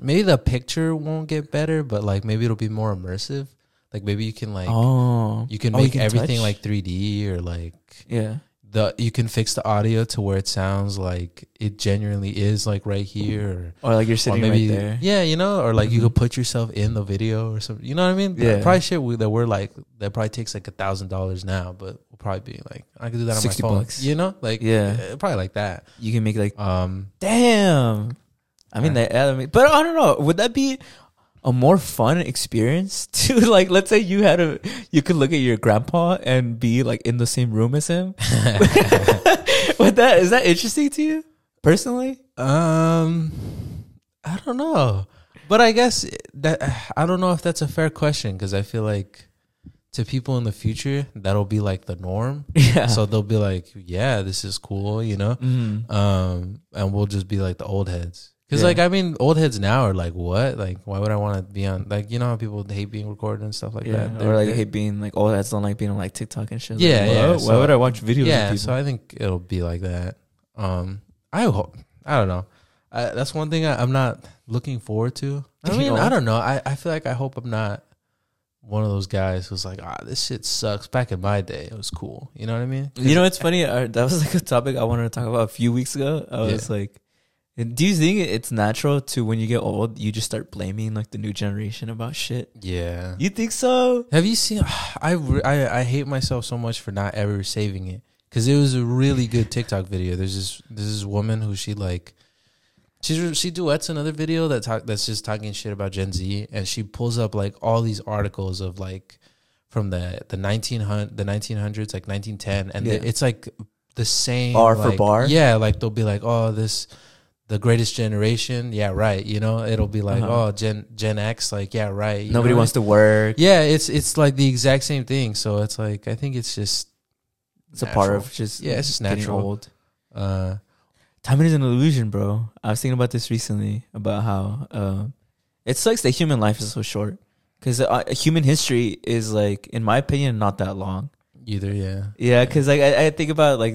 maybe the picture won't get better, but like maybe it'll be more immersive. Like maybe you can like oh, you can Oh, make can everything touch? like 3D or like yeah. The you can fix the audio to where it sounds like it genuinely is like right here or Or like you're sitting maybe right there. yeah you know or like you Mhm. could put yourself in the video or something you know what i mean Yeah. probably shit we, that we're like that probably takes like a thousand dollars now but we'll probably be like i could do that on 60 my phone bucks. you know like Yeah. probably like that You can make like um Damn. I mean, Right. that, I mean, but I don't know. Would that be a more fun experience (laughs) to like? Let's say you had a, you could look at your grandpa and be like in the same room as him. (laughs) Would that is that interesting to you personally? um i don't know but i guess that i don't know if that's a fair question because i feel like to people in the future that'll be like the norm (laughs) Yeah. so they'll be like yeah this is cool you know Mm. um and we'll just be like the old heads because Yeah. like i mean old heads now are like what like why would i want to be on like you know how people hate being recorded and stuff like yeah, that or They're- like hate being like oh that's don't like being on like TikTok and shit. Yeah, like, yeah, Why, so- why would I watch videos? yeah so i think it'll be like that um i hope i don't know I, that's one thing I, i'm not looking forward to i You mean know? i don't know I, I feel like i hope i'm not one of those guys who's like ah this shit sucks back in my day it was cool you know what i mean You know what's funny? Uh, that was like a topic I wanted to talk about a few weeks ago. I was like, do you think it's natural to when you get old, you just start blaming like the new generation about shit? yeah You think so? Have you seen? (sighs) I, I I hate myself so much for not ever saving it because it was a really good TikTok video. There's this there's this woman who she like she she duets another video that talk that's just talking shit about Gen Z, and she pulls up like all these articles of like from the the nineteen hundred the nineteen hundreds like nineteen ten, and Yeah. it's like the same Bar for bar? Yeah, like they'll be like, oh this. The greatest generation, yeah, right. You know, it'll be like, Uh-huh. oh, Gen Gen X, like, yeah, right. You Nobody wants to work. Yeah, it's it's like the exact same thing. So it's like I think it's just It's a part of just Yeah, it's just natural. old. uh Time is an illusion, bro. I was thinking about this recently about how uh, it sucks that human life is so short because uh, human history is like, in my opinion, not that long. either. Yeah, Yeah, because like I, I think about like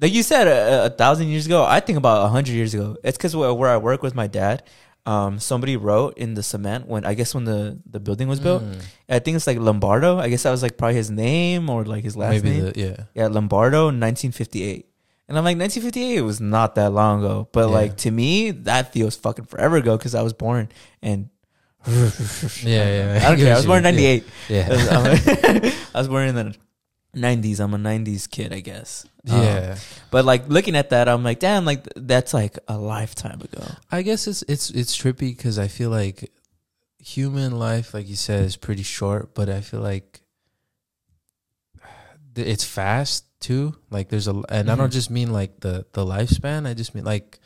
like you said a, a thousand years ago. I think about a hundred years ago. It's because where, where I work with my dad, um, somebody wrote in the cement when I guess when the the building was built. Mm. I think it's like Lombardo. I guess that was like probably his name or like his last maybe name. the yeah. yeah, Lombardo, 1958. And I'm like, 1958 was not that long ago, but Yeah. like to me, that feels fucking forever ago because I was born and (laughs) Yeah, yeah. I don't care. I was born in 98. Yeah, (laughs) I'm- I was born in the 90s. I'm a 90s kid, I guess. Um, yeah. but like looking at that, I'm like, damn, like that's like a lifetime ago. I guess it's it's it's trippy because I feel like human life, like you said, is pretty short, but I feel like it's fast too. Like there's a, and I don't Mhm. just mean like the the lifespan. I just mean like,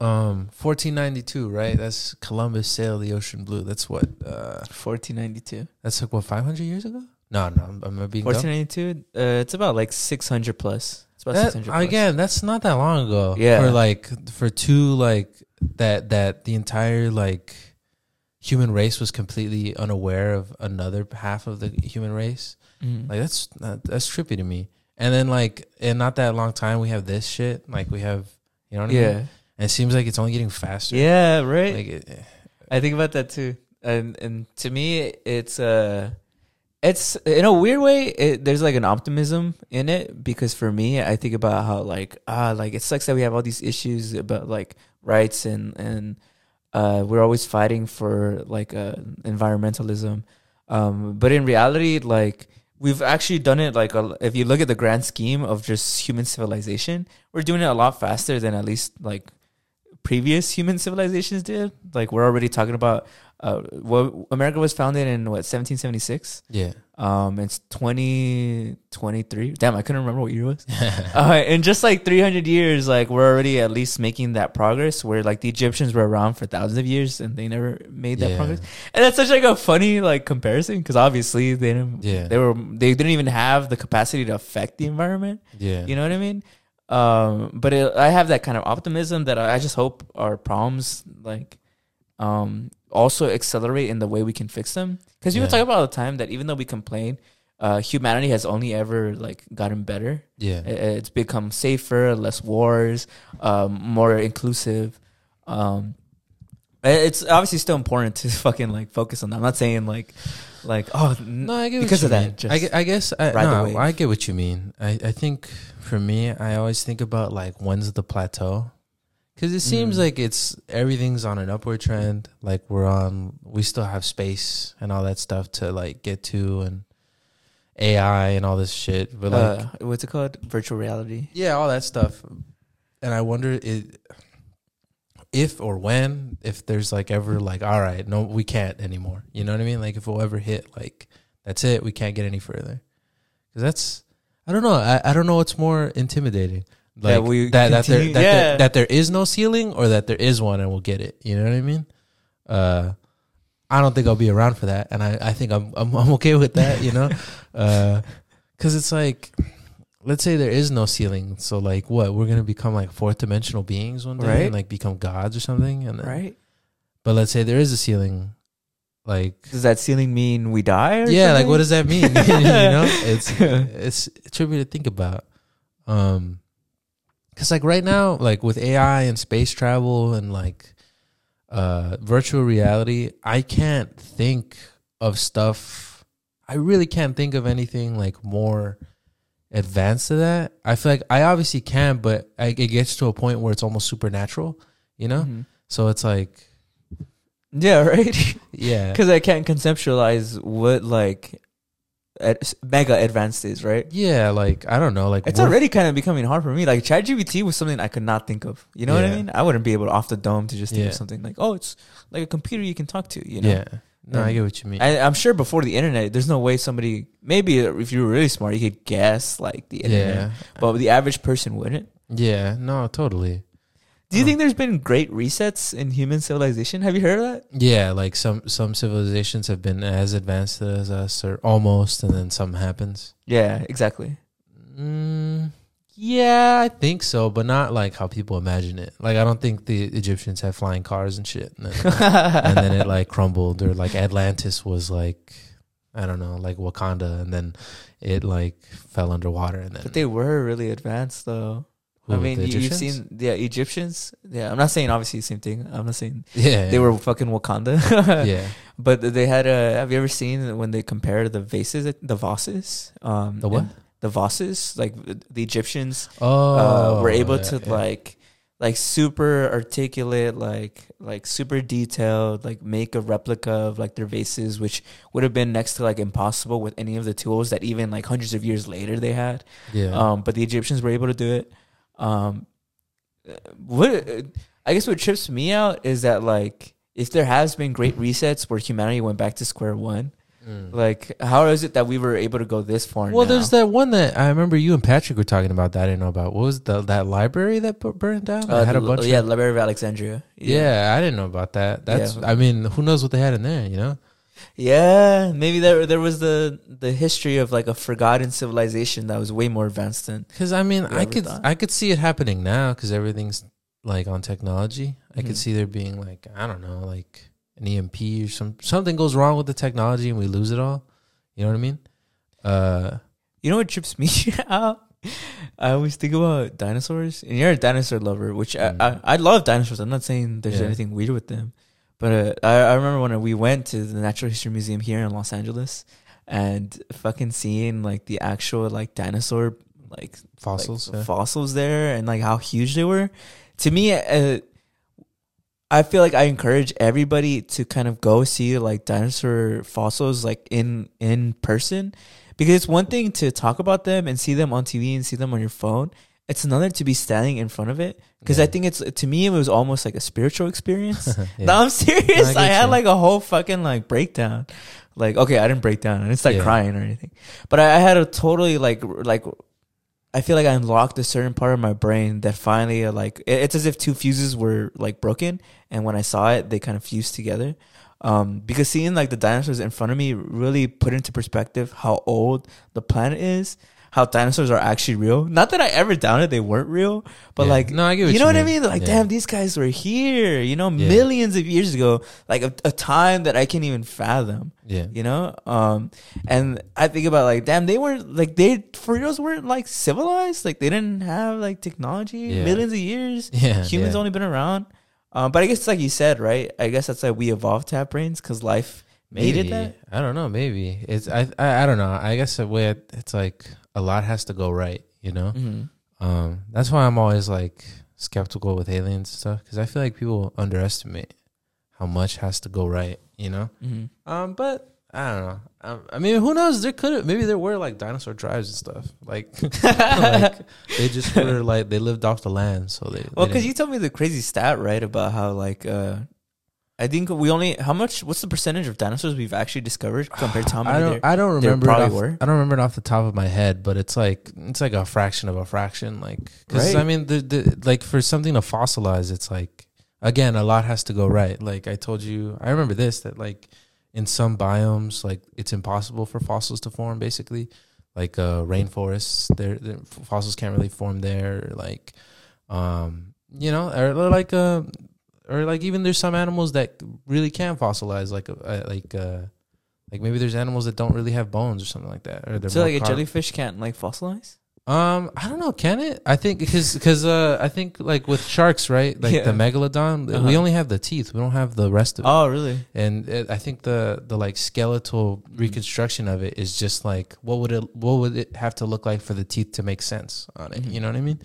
um, 1492, right? That's Columbus sailed the ocean blue. That's what. Uh, 1492. that's like what 500 years ago. No, no, I'm, I'm being dumb. 1492. Uh, it's about like 600 plus. It's about 600 plus. again, that's not that long ago. Yeah. For like for two like that that the entire like human race was completely unaware of another half of the human race. Mhm. Like that's that, that's trippy to me. And then like in not that long time we have this shit. Like we have you know what I mean? yeah. And it seems like it's only getting faster. Yeah, right. Like it, I think about that too. And and to me, it's uh it's in a weird way. It, there's like an optimism in it because for me, I think about how like ah like it sucks that we have all these issues about like rights and and uh we're always fighting for like uh environmentalism. Um, but in reality, like we've actually done it like a, if you look at the grand scheme of just human civilization, we're doing it a lot faster than at least like previous human civilizations did. Like we're already talking about uh, what America was founded in what 1776. yeah. Um, it's 2023. Damn, I couldn't remember what year it was. (laughs) uh, in just like 300 years, like we're already at least making that progress. Where like the Egyptians were around for thousands of years and they never made that Yeah. progress. And that's such like a funny like comparison because obviously they didn't. Yeah. They were they didn't even have the capacity to affect the environment. Yeah. You know what I mean? Um, but it, I have that kind of optimism that I I just hope our problems like um also accelerate in the way we can fix them. Because people Yeah. talk about all the time that even though we complain, uh, humanity has only ever like gotten better. yeah. I- It's become safer, less wars, um, more inclusive. Um, it's obviously still important to (laughs) fucking like focus on that. I'm not saying like, like oh No, I get because what of you that, mean. just I, I guess I, no. I get what you mean. I, I think for me, I always think about like when's the plateau, because it seems Mm. like it's everything's on an upward trend. Like we're on, we still have space and all that stuff to like get to, and AI and all this shit. But like, uh, what's it called? Virtual reality. yeah, all that stuff. And I wonder it, if or when, if there's like ever like, all right, no, we can't anymore. You know what I mean? Like if we'll ever hit like, that's it, we can't get any further. Because that's, I don't know. I, I don't know what's more intimidating. Like That we that that there that, yeah. there that there is no ceiling or that there is one and we'll get it. You know what I mean? Uh, I don't think I'll be around for that, and I, I think I'm, I'm I'm okay with that. You know, (laughs) uh, because it's like, let's say there is no ceiling, so like what we're gonna become like fourth dimensional beings one day, Right. and like become gods or something, and then, Right? But let's say there is a ceiling, like Does that ceiling mean we die? Or yeah, like what does that mean? (laughs) you know, (laughs) it's it's trippy to think about. Um, because like right now, like with AI and space travel and like uh virtual reality, I can't think of stuff. I really can't think of anything like more advanced to that. I feel like I obviously can, but I, it gets to a point where it's almost supernatural. You know, Mhm. so it's like Yeah, (laughs) right. yeah, (laughs) Because I can't conceptualize what like ad- mega advanced is, right? yeah. Like I don't know, like It's what- already kind of becoming hard for me. Like ChatGPT was something I could not think of. You know what I Yeah. mean? I wouldn't be able to off the dome to just think Yeah. of something like, oh, it's like a computer you can talk to. You know? Yeah. No, I get what you mean. I, I'm sure before the internet, there's no way somebody. Maybe if you were really smart, you could guess like the internet, yeah. but the average person wouldn't. Yeah. No, totally. Do you think there's been great resets in human civilization? Have you heard of that? Yeah, like some some civilizations have been as advanced as us, or almost, and then something happens. Yeah, exactly. Mm, yeah, I think so, but not like how people imagine it. Like, I don't think the Egyptians had flying cars and shit, and then, (laughs) and then it like crumbled, or like Atlantis was like, I don't know, like Wakanda, and then it like fell underwater, and then. But they were really advanced, though. Who, I mean, you, you've Egyptians? seen yeah Egyptians. Yeah, I'm not saying obviously the same thing. I'm not saying yeah, they were fucking Wakanda. (laughs) yeah, but they had a. Have you ever seen when they compare the vases, the vases, um, The what? The vases, like the Egyptians oh, uh, were able yeah, to yeah. like, like super articulate, like like super detailed, like make a replica of like their vases, which would have been next to like impossible with any of the tools that even like hundreds of years later they had. yeah, Um, but the Egyptians were able to do it. Um, what uh, I guess what trips me out is that like if there has been great resets where humanity went back to square one, Mm. like how is it that we were able to go this far? Well, now? there's that one that I remember you and Patrick were talking about that I didn't know about. What was the that library that bu- burned down? Uh, had a bunch. yeah, of, Library of Alexandria. yeah, I didn't know about that. That's Yeah. I mean, who knows what they had in there? You know? Yeah, maybe there there was the the history of like a forgotten civilization that was way more advanced than Because I mean, I could thought? I could see it happening now because everything's like on technology. I could Mhm. see there being like I don't know, like an EMP or some something goes wrong with the technology and we lose it all. You know what I mean? Uh, You know what trips (laughs) me out? I always think about dinosaurs, and you're a dinosaur lover, which Mm. I, I I love dinosaurs. I'm not saying there's Yeah. anything weird with them, but uh, I I remember when we went to the Natural History Museum here in Los Angeles, and fucking seeing like the actual like dinosaur like fossils. like, yeah. fossils there and like how huge they were. To me, uh, I feel like I encourage everybody to kind of go see like dinosaur fossils like in in person because it's one thing to talk about them and see them on TV and see them on your phone. It's another to be standing in front of it because I think it's to me it was almost like a spiritual experience. (laughs) Yeah. No, I'm serious. I I, had you. like a whole fucking like breakdown. Like, okay, I didn't break down. and it's like Yeah. crying or anything. But I, I had a totally like like I feel like I unlocked a certain part of my brain that finally uh, like it- it's as if two fuses were like broken, and when I saw it, they kind of fused together. Um, because seeing like the dinosaurs in front of me really put into perspective how old the planet is, how dinosaurs are actually real. Not that I ever doubted they weren't real, but Yeah. like no, I get you know what I mean? Like, Yeah. damn, these guys were here, you know, Yeah. millions of years ago, like a, a time that I can't even fathom, Yeah, you know? Um, and I think about like, damn, they weren't like they for reals weren't like civilized, like they didn't have like technology, millions of years. (laughs) yeah. Humans only been around, um, but I guess like you said, right? I guess that's like we evolved to have brains because life made it Maybe. that. I don't know. Maybe it's I, I. I don't know. I guess the way it, it's like a lot has to go right. You know. Mm-hmm. Um. That's why I'm always like skeptical with aliens and stuff because I feel like people underestimate how much has to go right. You know. Mm-hmm. Um. But I don't know. Um, I mean, who knows? There could maybe there were like dinosaur tribes and stuff. Like, (laughs) like they just (laughs) were like they lived off the land, so they. Well, because you told me the crazy stat, right, about how like uh, I think we only how much? What's the percentage of dinosaurs we've actually discovered compared to how (sighs) many? I there- don't. I don't remember. It off, were. I don't remember it off the top of my head, but it's like it's like a fraction of a fraction. Like, because Right. I mean, the, the like for something to fossilize, it's like again a lot has to go right. Like I told you, I remember this that like in some biomes, like it's impossible for fossils to form. Basically, like uh, rainforests, there the fossils can't really form there. Like, um, you know, or, or like uh, or like even there's some animals that really can fossilize, like uh, like uh, like maybe there's animals that don't really have bones or something like that. Or they're So like a jellyfish can't like fossilize. Um, I don't know. Can it? I think because because uh, I think like with sharks, right? Like Yeah. the megalodon, we Uh-huh. only have the teeth. We don't have the rest of it. Oh, really? And it, I think the the like skeletal reconstruction of it is just like what would it what would it have to look like for the teeth to make sense on it? Mhm. You know what I mean?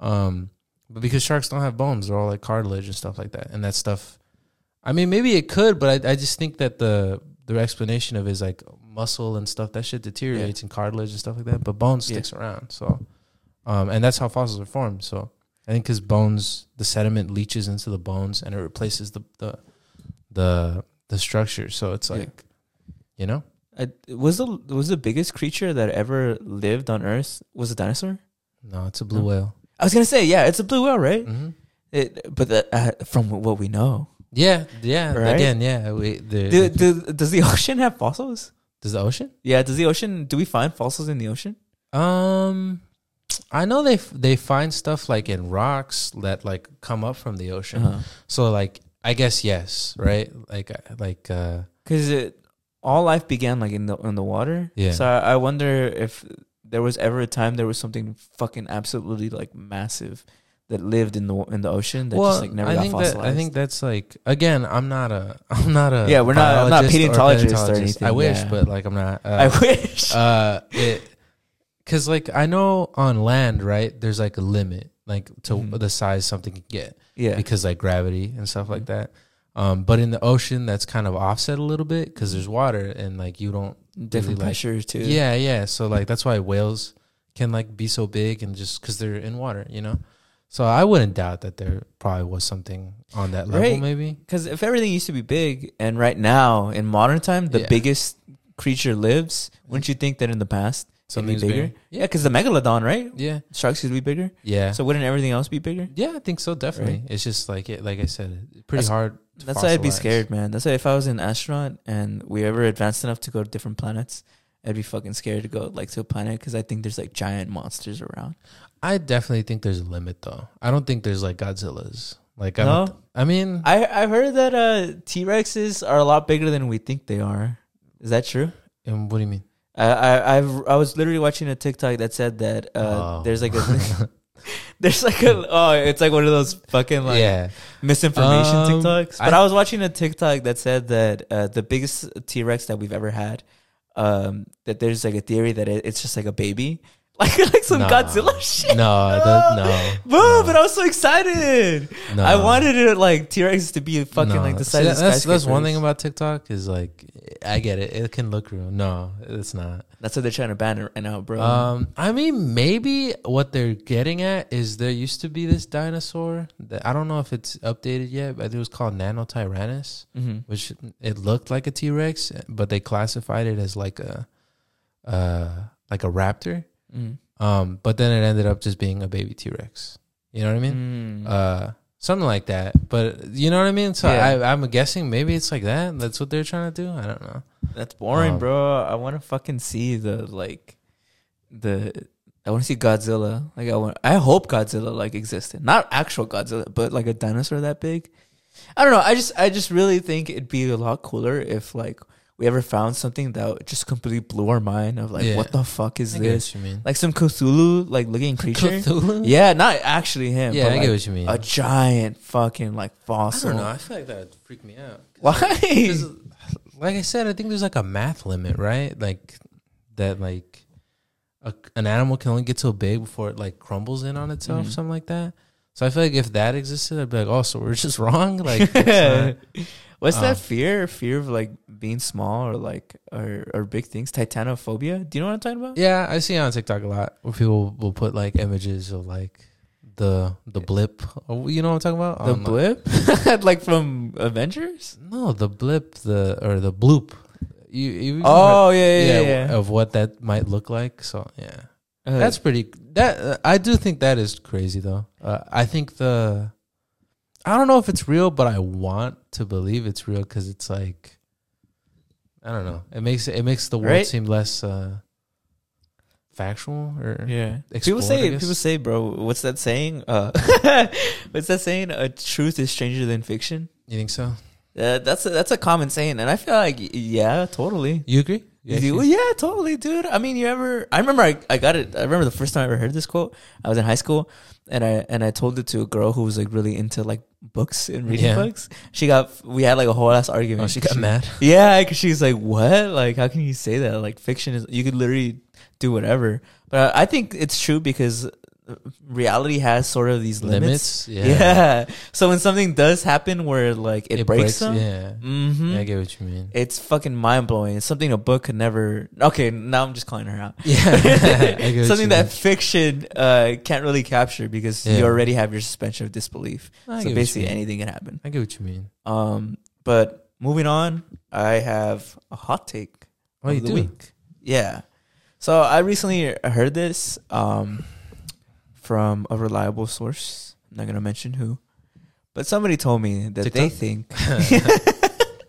Um, but because sharks don't have bones, they're all like cartilage and stuff like that. And that stuff, I mean, maybe it could, but I I just think that the the explanation of it is like muscle and stuff that shit deteriorates and cartilage and stuff like that, but bones Yeah. sticks around. So, um, and that's how fossils are formed. So I think because bones, the sediment leaches into the bones and it replaces the the the the structure. So it's Yeah. like, you know, I, was the was the biggest creature that ever lived on Earth was a dinosaur? no, it's a blue No. whale. I was gonna say, yeah, it's a blue whale, right? hmm It, but the, uh, from what we know, Yeah, yeah. Right? Again, yeah. We, the, do, do, does the ocean have fossils? does the ocean? Yeah, does the ocean? Do we find fossils in the ocean? Um, I know they f- they find stuff like in rocks that like come up from the ocean. Uh-huh. So like, I guess yes, right? Like uh, like uh, Because it all life began like in the in the water. Yeah. So I, I wonder if there was ever a time there was something fucking absolutely like massive that lived in the in the ocean that just like never I got think fossilized. that I think that's like again, I'm not a (laughs) I'm not a Yeah, we're not- I'm not biologist paleontologist or anything, I wish, yeah. but like I'm not. Uh, (laughs) I wish. uh, it because like I know on land, right? There's like a limit, like to Mhm. the size something can get yeah. because like gravity and stuff like that. Um, but in the ocean, that's kind of offset a little bit because there's water and like you don't. Different like- pressures too. Yeah, yeah. So like that's why whales can like be so big and just because they're in water, you know. So I wouldn't doubt that there probably was something on that level, Right. maybe. Because if everything used to be big, and right now in modern time the Yeah. biggest creature lives, wouldn't you think that in the past it'd be bigger? bigger. Yeah, because the megalodon, right? Yeah, Sharks could be bigger. yeah, So wouldn't everything else be bigger? yeah. I think so. Definitely. It's just like it, like I said, pretty That's- hard. To That's why I'd be scared, man. That's why if I was an astronaut and we ever advanced enough to go to different planets, I'd be fucking scared to go like to a planet because I think there's like giant monsters around. I definitely think there's a limit, though. I don't think there's like Godzillas. Like I No? don't. I mean, I I've heard that uh T Rexes are a lot bigger than we think they are. Is that true? and what do you mean? I I I've, I was literally watching a TikTok that said that uh Oh. there's like (laughs) a (laughs) there's like a oh it's like one of those fucking like yeah, misinformation Um, TikToks. But I- I, was watching a TikTok that said that uh, the biggest T Rex that we've ever had, um, that there's like a theory that it, it's just like a baby, like (laughs) like some Nah. Godzilla shit. no, the, no, Bro, no, but I was so excited. no. I wanted it like T Rex to be fucking No. like the See, size of that's that's one thing about TikTok is like I get it. It can look real. No, it's not. That's what they're trying to ban it right now, bro. Um, I mean, maybe what they're getting at is there used to be this dinosaur that I don't know if it's updated yet, but it was called Nanotyrannus, hmm which it looked like a T Rex, but they classified it as like a, uh, like a raptor. Mm Um, but then it ended up just being a baby T Rex. You know what I mean? Mm. Uh, something like that. But you know what I mean? So Yeah. I, I'm guessing maybe it's like that. That's what they're trying to do. I don't know. That's boring, um, bro. I want to fucking see the like the. I want to see Godzilla. Like I want. I hope Godzilla like existed, not actual Godzilla, but like a dinosaur that big. I don't know. I just I just really think it'd be a lot cooler if like we ever found something that just completely blew our mind of like Yeah. what the fuck is I get this? what you mean. Like some Cthulhu like looking creature. Cthulhu? Yeah, not actually him. Yeah, but I like get what you mean. a giant fucking like fossil. I fossil. don't know. I feel like that would freak me out. Why? 'Cause, (laughs) like I said, I think there's like a math limit, right? Like that, like a, an animal can only get so big before it like crumbles in on itself, Mhm. something like that. So I feel like if that existed, I'd be like, oh, so we're just wrong. Like, it's (laughs) not- What's Uh, that fear? Fear of like being small or like or or big things? Titanophobia. Do you know what I'm talking about? yeah, I see it on TikTok a lot where people will put like images of like the the blip. Oh, You know what I'm talking about? The On, blip, (laughs) like from Avengers. No, the blip, the or the bloop. You, you Oh yeah, yeah, yeah, yeah. of what that might look like. So yeah. Uh, That's pretty. That uh, I do think that is crazy though. Uh, I think the. I don't know if it's real, but I want to believe it's real because it's like. I don't know. It makes it makes the world Right? seem less uh, factual or yeah. People say people say, bro. What's that saying? Uh, (laughs) what's that saying? A truth is stranger than fiction. You think so? Uh, that's a, that's a common saying, and I feel like yeah, totally. You agree? You- well, yeah, totally, dude. I mean, you ever? I remember I, I got it. I remember the first time I ever heard this quote. I was in high school, and I and I told it to a girl who was like really into like books and reading Yeah. books. She got we had like a whole ass argument. Oh, she got mad. (laughs) Yeah, because she's like, "What? Like, how can you say that? Like, fiction is you could literally do whatever." But I think it's true because reality has sort of these limits. Limits. Yeah. Yeah. So when something does happen where like it, breaks, them, Yeah. hmm Yeah, I get what you mean. it's fucking mind blowing. It's something a book could never. Okay, now I'm just calling her out. Yeah. (laughs) I get what (laughs) something that mean. fiction uh, can't really capture because Yeah. you already have your suspension of disbelief. I so basically, anything can happen. I get what you mean. Um, but moving on, I have a hot take Oh, of you the do? week. Yeah. So I recently heard this um, from a reliable source. I'm not gonna mention who, but somebody told me that they think (laughs)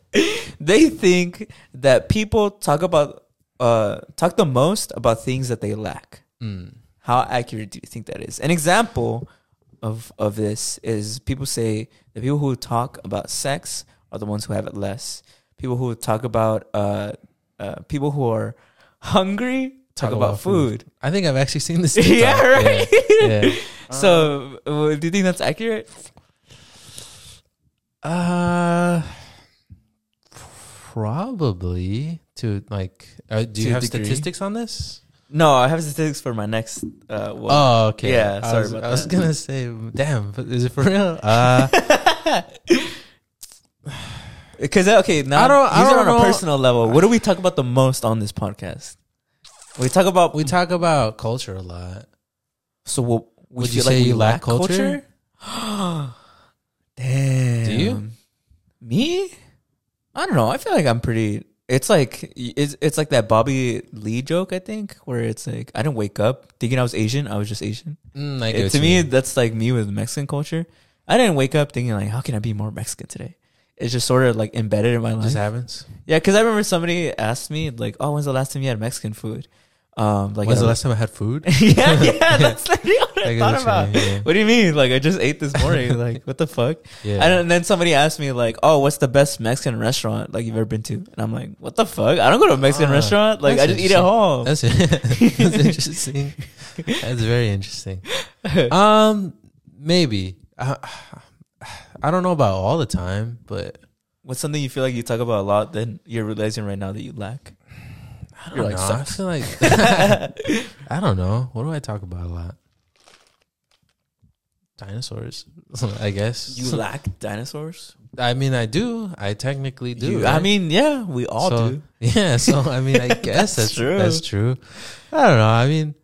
(laughs) they think that people talk about uh, talk the most about things that they lack. Mm. How accurate do you think that is? An example of of this is people say the people who talk about sex are the ones who have it less. People who talk about uh, uh, people who are hungry talk, about, food. I think I've actually seen this. (laughs) yeah, right. Yeah. yeah. so, uh, do you think that's accurate? Uh, probably to like. Uh, do To you have degree. statistics on this? No, I have statistics for my next uh, one. Oh, okay. Yeah, I sorry was, about I was that. gonna (laughs) say, damn, but is it for real? Uh, (sighs) Because okay, now I don't- these are don't on a personal level. What do we talk about the most on this podcast? We talk about we talk about culture a lot. So what we Would you feel say like we you lack lack culture? culture. (gasps) Damn. Do you? Me? I don't know. I feel like I'm pretty. It's like it's it's like that Bobby Lee joke. I think where it's like I didn't wake up thinking I was Asian. I was just Asian. Mm, It- to me, mean. that's like me with Mexican culture. I didn't wake up thinking like, how can I be more Mexican today? It's just sort of like embedded in my life. just happens. Yeah, because I remember somebody asked me like, "Oh, when's the last time you had Mexican food?" Um, like When's the last time I had food? (laughs) (laughs) yeah, yeah, that's literally what I, I thought what about. yeah. What do you mean? Like I just ate this morning. (laughs) like what the fuck? Yeah. And then somebody asked me like, "Oh, what's the best Mexican restaurant like you've ever been to?" And I'm like, "What the fuck? I don't go to a Mexican Ah, restaurant. Like I just eat at home." That's that's interesting. That's very interesting. Um, maybe. I, I don't know about all the time, but What's something you feel like you talk about a lot? Then you're realizing right now that you lack. I don't You're like, know. I feel like (laughs) I don't know. What do I talk about a lot? Dinosaurs, (laughs) I guess. You lack dinosaurs. I mean, I do. I technically do. You- I mean, yeah, we all So- do. (laughs) yeah. So I mean, I guess That's that's, true. That's true. I don't know. I mean,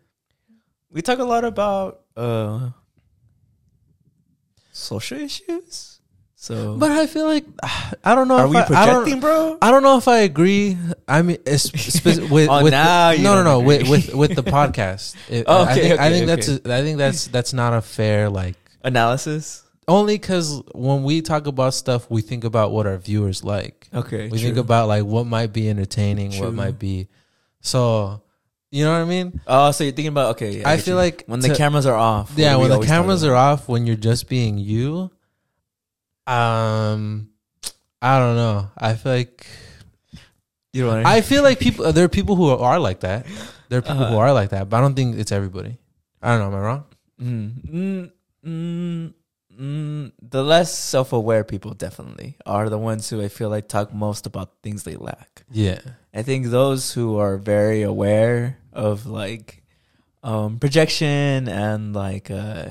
We talk a lot about uh social issues. So, but I feel like (sighs) I don't know. are if we I, I projecting, bro? I don't know if I agree. I mean, it's (laughs) spe- with, Oh, with now the, no, no, no, with, with with the podcast. (laughs) It- Oh, I okay, think, I okay, think that's okay. a, I think that's that's not a fair like Analysis. only because when we talk about stuff, we think about what our viewers like. Okay. We true. think about like what might be entertaining, True. what might be. So, you know what I mean? Oh, so you're thinking about okay. I get feel you. like when the to- cameras are off. yeah, when the cameras are off, when you're just being you, um, I don't know. I feel like you know what I feel like people. There are people who are like that. There are people who Uh-huh. are like that, but I don't think it's everybody. I don't know. Am I wrong? Mm, mm, mm, mm, the less self-aware people definitely are the ones who I feel like talk most about things they lack. Yeah. I think those who are very aware of like um, projection and like uh,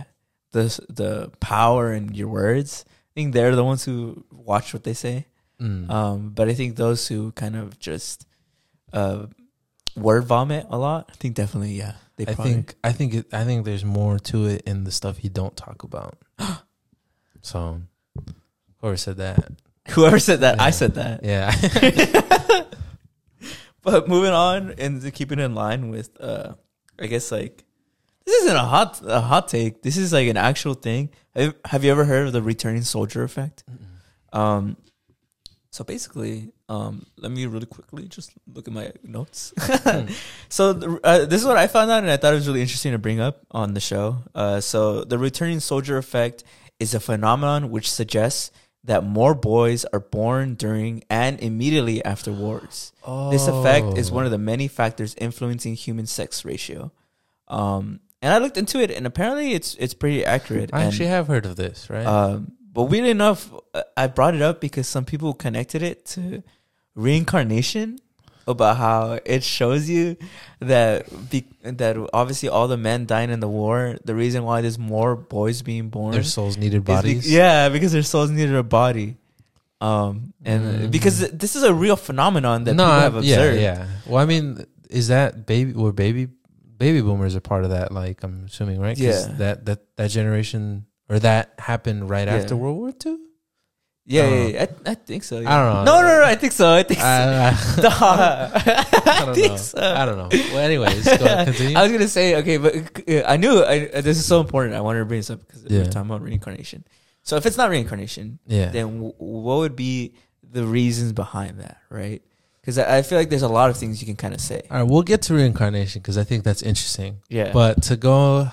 the the power in your words, I think they're the ones who watch what they say. Mm. Um, but I think those who kind of just uh, word vomit a lot, I think definitely yeah. They I think. I think. It, I think there's more to it in the stuff you don't talk about. So, whoever said that? whoever said that, I said that. Yeah. (laughs) (laughs) But moving on and keeping in line with, uh, I guess like this isn't a hot a hot take. This is like an actual thing. Have, have you ever heard of the returning soldier effect? Um, so basically, um, let me really quickly just look at my notes. (laughs) so the, uh, this is what I found out, and I thought it was really interesting to bring up on the show. Uh, so the returning soldier effect is a phenomenon which suggests that more boys are born during and immediately after wars. This effect is one of the many factors influencing human sex ratio. Um, and I looked into it, and apparently it's it's pretty accurate. I and, actually have heard of this, right? um, but weirdly enough, I brought it up because some people connected it to reincarnation about how it shows you that be, that obviously all the men dying in the war, the reason why there's more boys being born, Their souls needed is be- bodies. yeah, because their souls needed a body. Um, and Mm. because this is a real phenomenon that no, people have observed. yeah, yeah. Well, I mean, is that baby? Were baby baby boomers are part of that? Like, I'm assuming, right? 'Cause Yeah. That that that generation or that happened right Yeah. after World War II. Yeah, I yeah, yeah. I, I think so. yeah. I don't know. No, no, no. I think so. I think so. I, (laughs) don't think know. so. I don't know. Well, anyways, go ahead, continue. (laughs) I was gonna say okay, but uh, I knew I, uh, this is so important. I wanted to bring this up because Yeah. we're talking about reincarnation. So if it's not reincarnation, yeah. then w- what would be the reasons behind that, right? Because I, I feel like there's a lot of things you can kind of say. All right, we'll get to reincarnation because I think that's interesting. Yeah, But to go,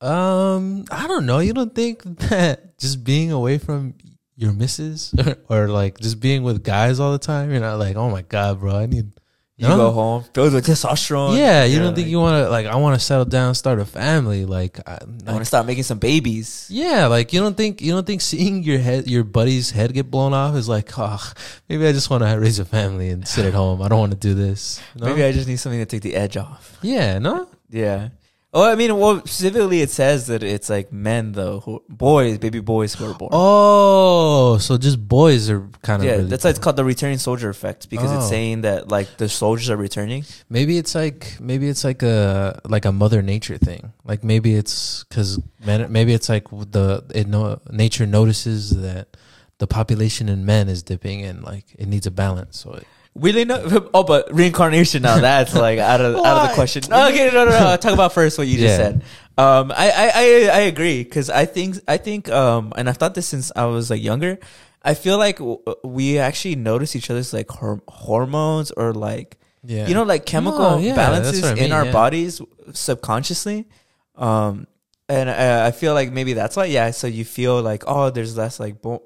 um, I don't know. You don't think that just being away from your missus (laughs) or, like just being with guys all the time, you're not like, oh my god, bro, I need. you No? go home filled with testosterone. Yeah, you don't like, think you want to like? I want to settle down, start a family. Like, I, I want to start making some babies. yeah, like you don't think you don't think seeing your head, your buddy's head get blown off is like, oh, maybe I just want to raise a family and sit at home. I don't want to do this. No? Maybe I just need something to take the edge off. yeah, no. Yeah. Oh, I mean, well, specifically, it says that it's like men, though, who, boys, baby boys who are born. Oh, so just boys are kind of yeah, really that's why it's called the returning soldier effect because it's Oh. saying that like the soldiers are returning. Maybe it's like maybe it's like a like a mother nature thing. Like maybe it's because maybe it's like the it no nature notices that the population in men is dipping and like it needs a balance. So it, Really no. (laughs) Oh, but reincarnation now that's like out of out of the question. No, okay, no, no, no. (laughs) Talk about first what you just Yeah. said. Um, I I I, I agree because I think I think um, and I've thought this since I was like younger. I feel like w- we actually notice each other's like hor- hormones or like yeah, you know like chemical No, yeah, balances what I in our yeah. bodies subconsciously um and uh, i feel like maybe that's why yeah so you feel like oh there's less like bo-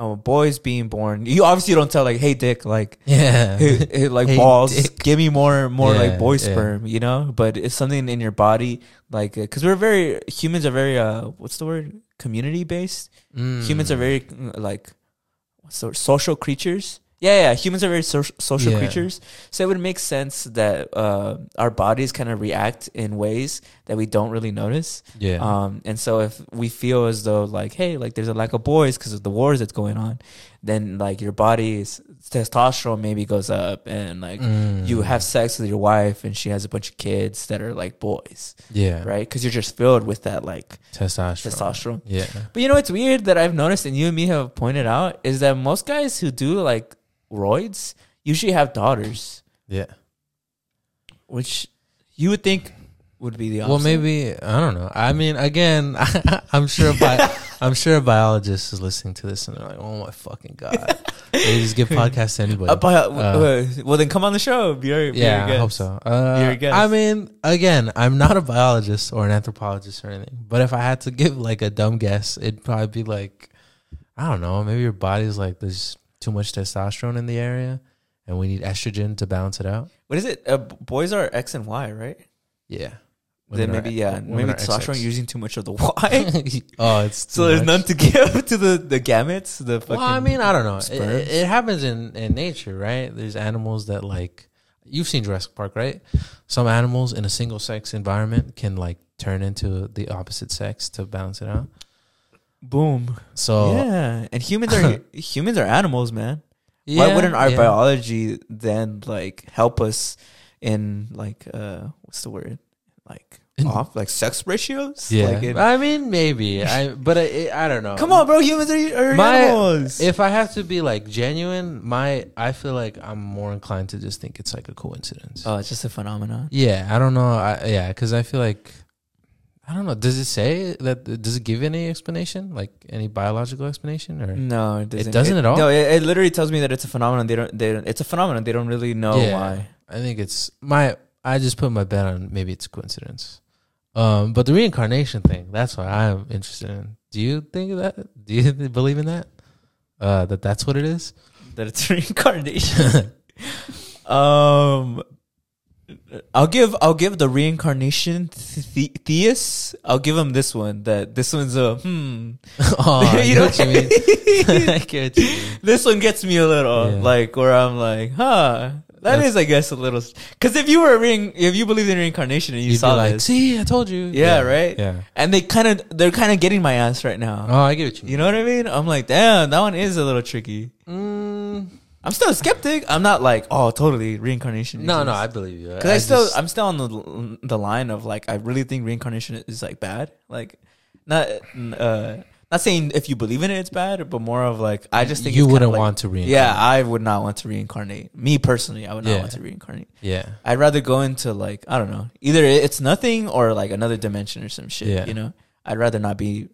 uh, boys being born you obviously don't tell like hey dick like (laughs) yeah, (laughs) hey, like Hey, balls dick. give me more more Yeah, like boy yeah. sperm you know but it's something in your body like because we're very humans are very uh what's the word community based Mm. humans are very like what's the word? social creatures yeah yeah humans are very social social Yeah. creatures. So it would make sense that uh, our bodies kind of react in ways that we don't really notice. Yeah, um, and so if we feel as though like hey like there's a lack of boys because of the wars that's going on then like your body's testosterone maybe goes up and like Mm. you have sex with your wife and she has a bunch of kids that are like boys. Yeah, right? Because you're just filled with that like testosterone, testosterone. Yeah, but you know what's weird that I've noticed and you and me have pointed out is that most guys who do like roids usually have daughters, yeah. which you would think would be the opposite. Well, maybe I don't know. I mean, again, (laughs) I'm sure. Bi- (laughs) I'm sure a biologist is listening to this and they're like, "Oh my fucking god!" they just give podcasts to anybody. Uh, bio- well, then come on the show. Be our, be yeah, our I hope so. Uh. I mean, again, I'm not a biologist or an anthropologist or anything. But if I had to give like a dumb guess, it'd probably be like, I don't know, maybe your body's like there's too much testosterone in the area, and we need estrogen to balance it out. What is it? Uh, boys are X and Y, right? Yeah. then Women are- maybe yeah, maybe testosterone using too much of the Y. (laughs) oh, it's (laughs) so there's much. none to (laughs) give to the the gametes. The fucking Well, I mean, I don't know. It, it, it happens in, in nature, right? There's animals that like you've seen Jurassic Park, right? Some animals in a single sex environment can like turn into the opposite sex to balance it out. Boom. So yeah, and humans are (laughs) humans are animals, man. yeah, Why wouldn't our yeah. biology then like help us in like uh what's the word like off like sex ratios? Yeah, Like in- I mean, maybe. I but I, I don't know. come on, bro. Humans are, are My- animals. If I have to be like genuine, my I feel like I'm more inclined to just think it's like a coincidence. oh, it's just a phenomenon. Yeah, I don't know. I, yeah, because I feel like I don't know. Does it say that? Does it give any explanation, like any biological explanation, or No, it doesn't. doesn't at all? No, it, it literally tells me that it's a phenomenon. They don't. They don't, it's a phenomenon. They don't really know Yeah. why. I think it's my. I just put my bet on maybe it's coincidence. Um, but the reincarnation thing—that's what I'm interested in. Do you think that? Do you (laughs) believe in that? Uh, that that's what it is. That it's (laughs) reincarnation. (laughs) um, I'll give I'll give the reincarnation the- theists. I'll give them this one. That this one's a hmm. (laughs) (laughs) oh, You know what you mean. (laughs) I what you mean. this one gets me a little Yeah. like where I'm like, huh. That That's- is, I guess, a little. Because if you were rein, if you believed in reincarnation and you You'd saw be like, this, "See, I told you." Yeah, right? Yeah. and they kind of, they're kind of getting my ass right now. Oh, I get what you mean. You know what I mean? I'm like, damn, that one is a little tricky. Mm, I'm still a skeptic. I'm not like, oh, totally reincarnation. no, no. I believe you. Because I, still, just- I'm still on the the line of like, I really think reincarnation is like bad. Like, not uh, not saying if you believe in it, it's bad, but more of like, I just think you it's wouldn't like- want to reincarnate. Yeah, I would not want to reincarnate. Me personally, I would not Yeah. want to reincarnate. yeah. I'd rather go into like I don't know, either it's nothing or like another dimension or some shit. Yeah. You know, I'd rather not be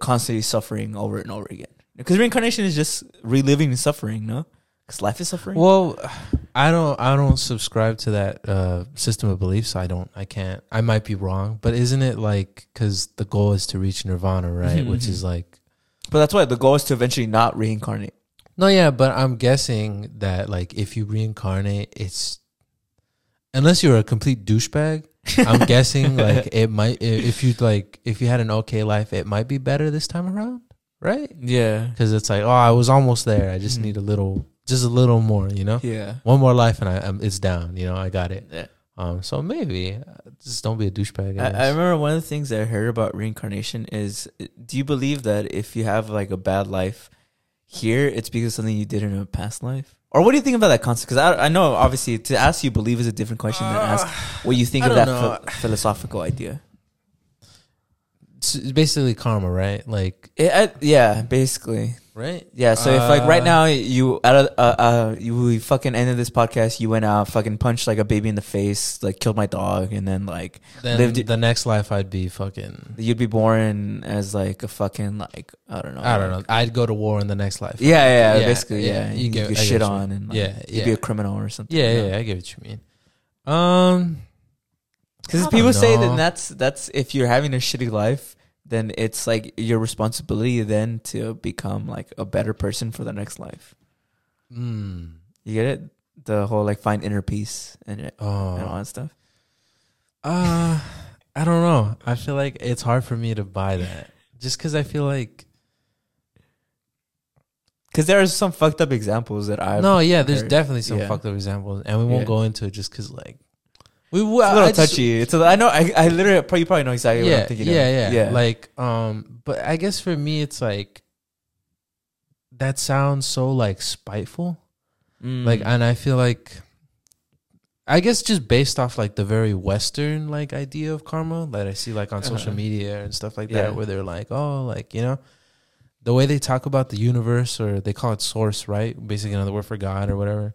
constantly suffering over and over again. Because reincarnation is just reliving the suffering, no? Because life is suffering. Well, I don't. I don't subscribe to that uh, system of beliefs. I don't. I can't. I might be wrong, but isn't it like because the goal is to reach nirvana, right? Mhm, Which mhm. is like but that's why the goal is to eventually not reincarnate. no, yeah. But I'm guessing that like if you reincarnate, it's unless you're a complete douchebag. I'm (laughs) guessing like it might if you like if you had an okay life, it might be better this time around, right? Yeah. Because it's like oh, I was almost there. I just Mhm. need a little, just a little more, you know. Yeah. One more life and I, i it's down. You know, I got it. Yeah. Um, so maybe uh, just don't be a douchebag. I, I, remember one of the things I heard about reincarnation is do you believe that if you have like a bad life here, it's because of something you did in a past life? Or what do you think about that concept? Because I, I know obviously to ask you believe is a different question than ask what you think I of that phi- philosophical idea. It's basically karma, right? Like, It, I, yeah, basically. Right? Yeah, so if like right Uh, now you out of uh, uh you we fucking ended this podcast, you went out, fucking punched like a baby in the face, like killed my dog, and then like Then lived- the next life, I'd be fucking. you'd be born as like a fucking like I don't know. I don't know. I'd go to war in the next life. Yeah, yeah, Yeah, basically, yeah, yeah. you You, get- get shit on and like, Yeah, you'd be a criminal or something. Yeah, yeah, I get what you mean. Um, Because people don't say know. that that's that's if you're having a shitty life, then it's like your responsibility then to become like a better person for the next life. mm, You get it? The whole like find inner peace and, and all oh, that stuff. uh, I don't know. I feel like it's hard for me to buy that, just because I feel like Because there are some fucked up examples that I've no, yeah. There's heard. definitely some Yeah. fucked up examples, and we won't Yeah. go into it just because like we. It's a little I just- touchy. It's a, I know. I, I literally you probably know exactly what yeah, I'm thinking. yeah, of. yeah, yeah. Like, um, but I guess for me, it's like that sounds so like spiteful. Mm. Like, and I feel like, I guess just based off like the very Western like idea of karma that I see like on social Uh-huh. media and stuff like Yeah. that, where they're like, oh, like you know, the way they talk about the universe or they call it source, right? Basically, another word for God or whatever.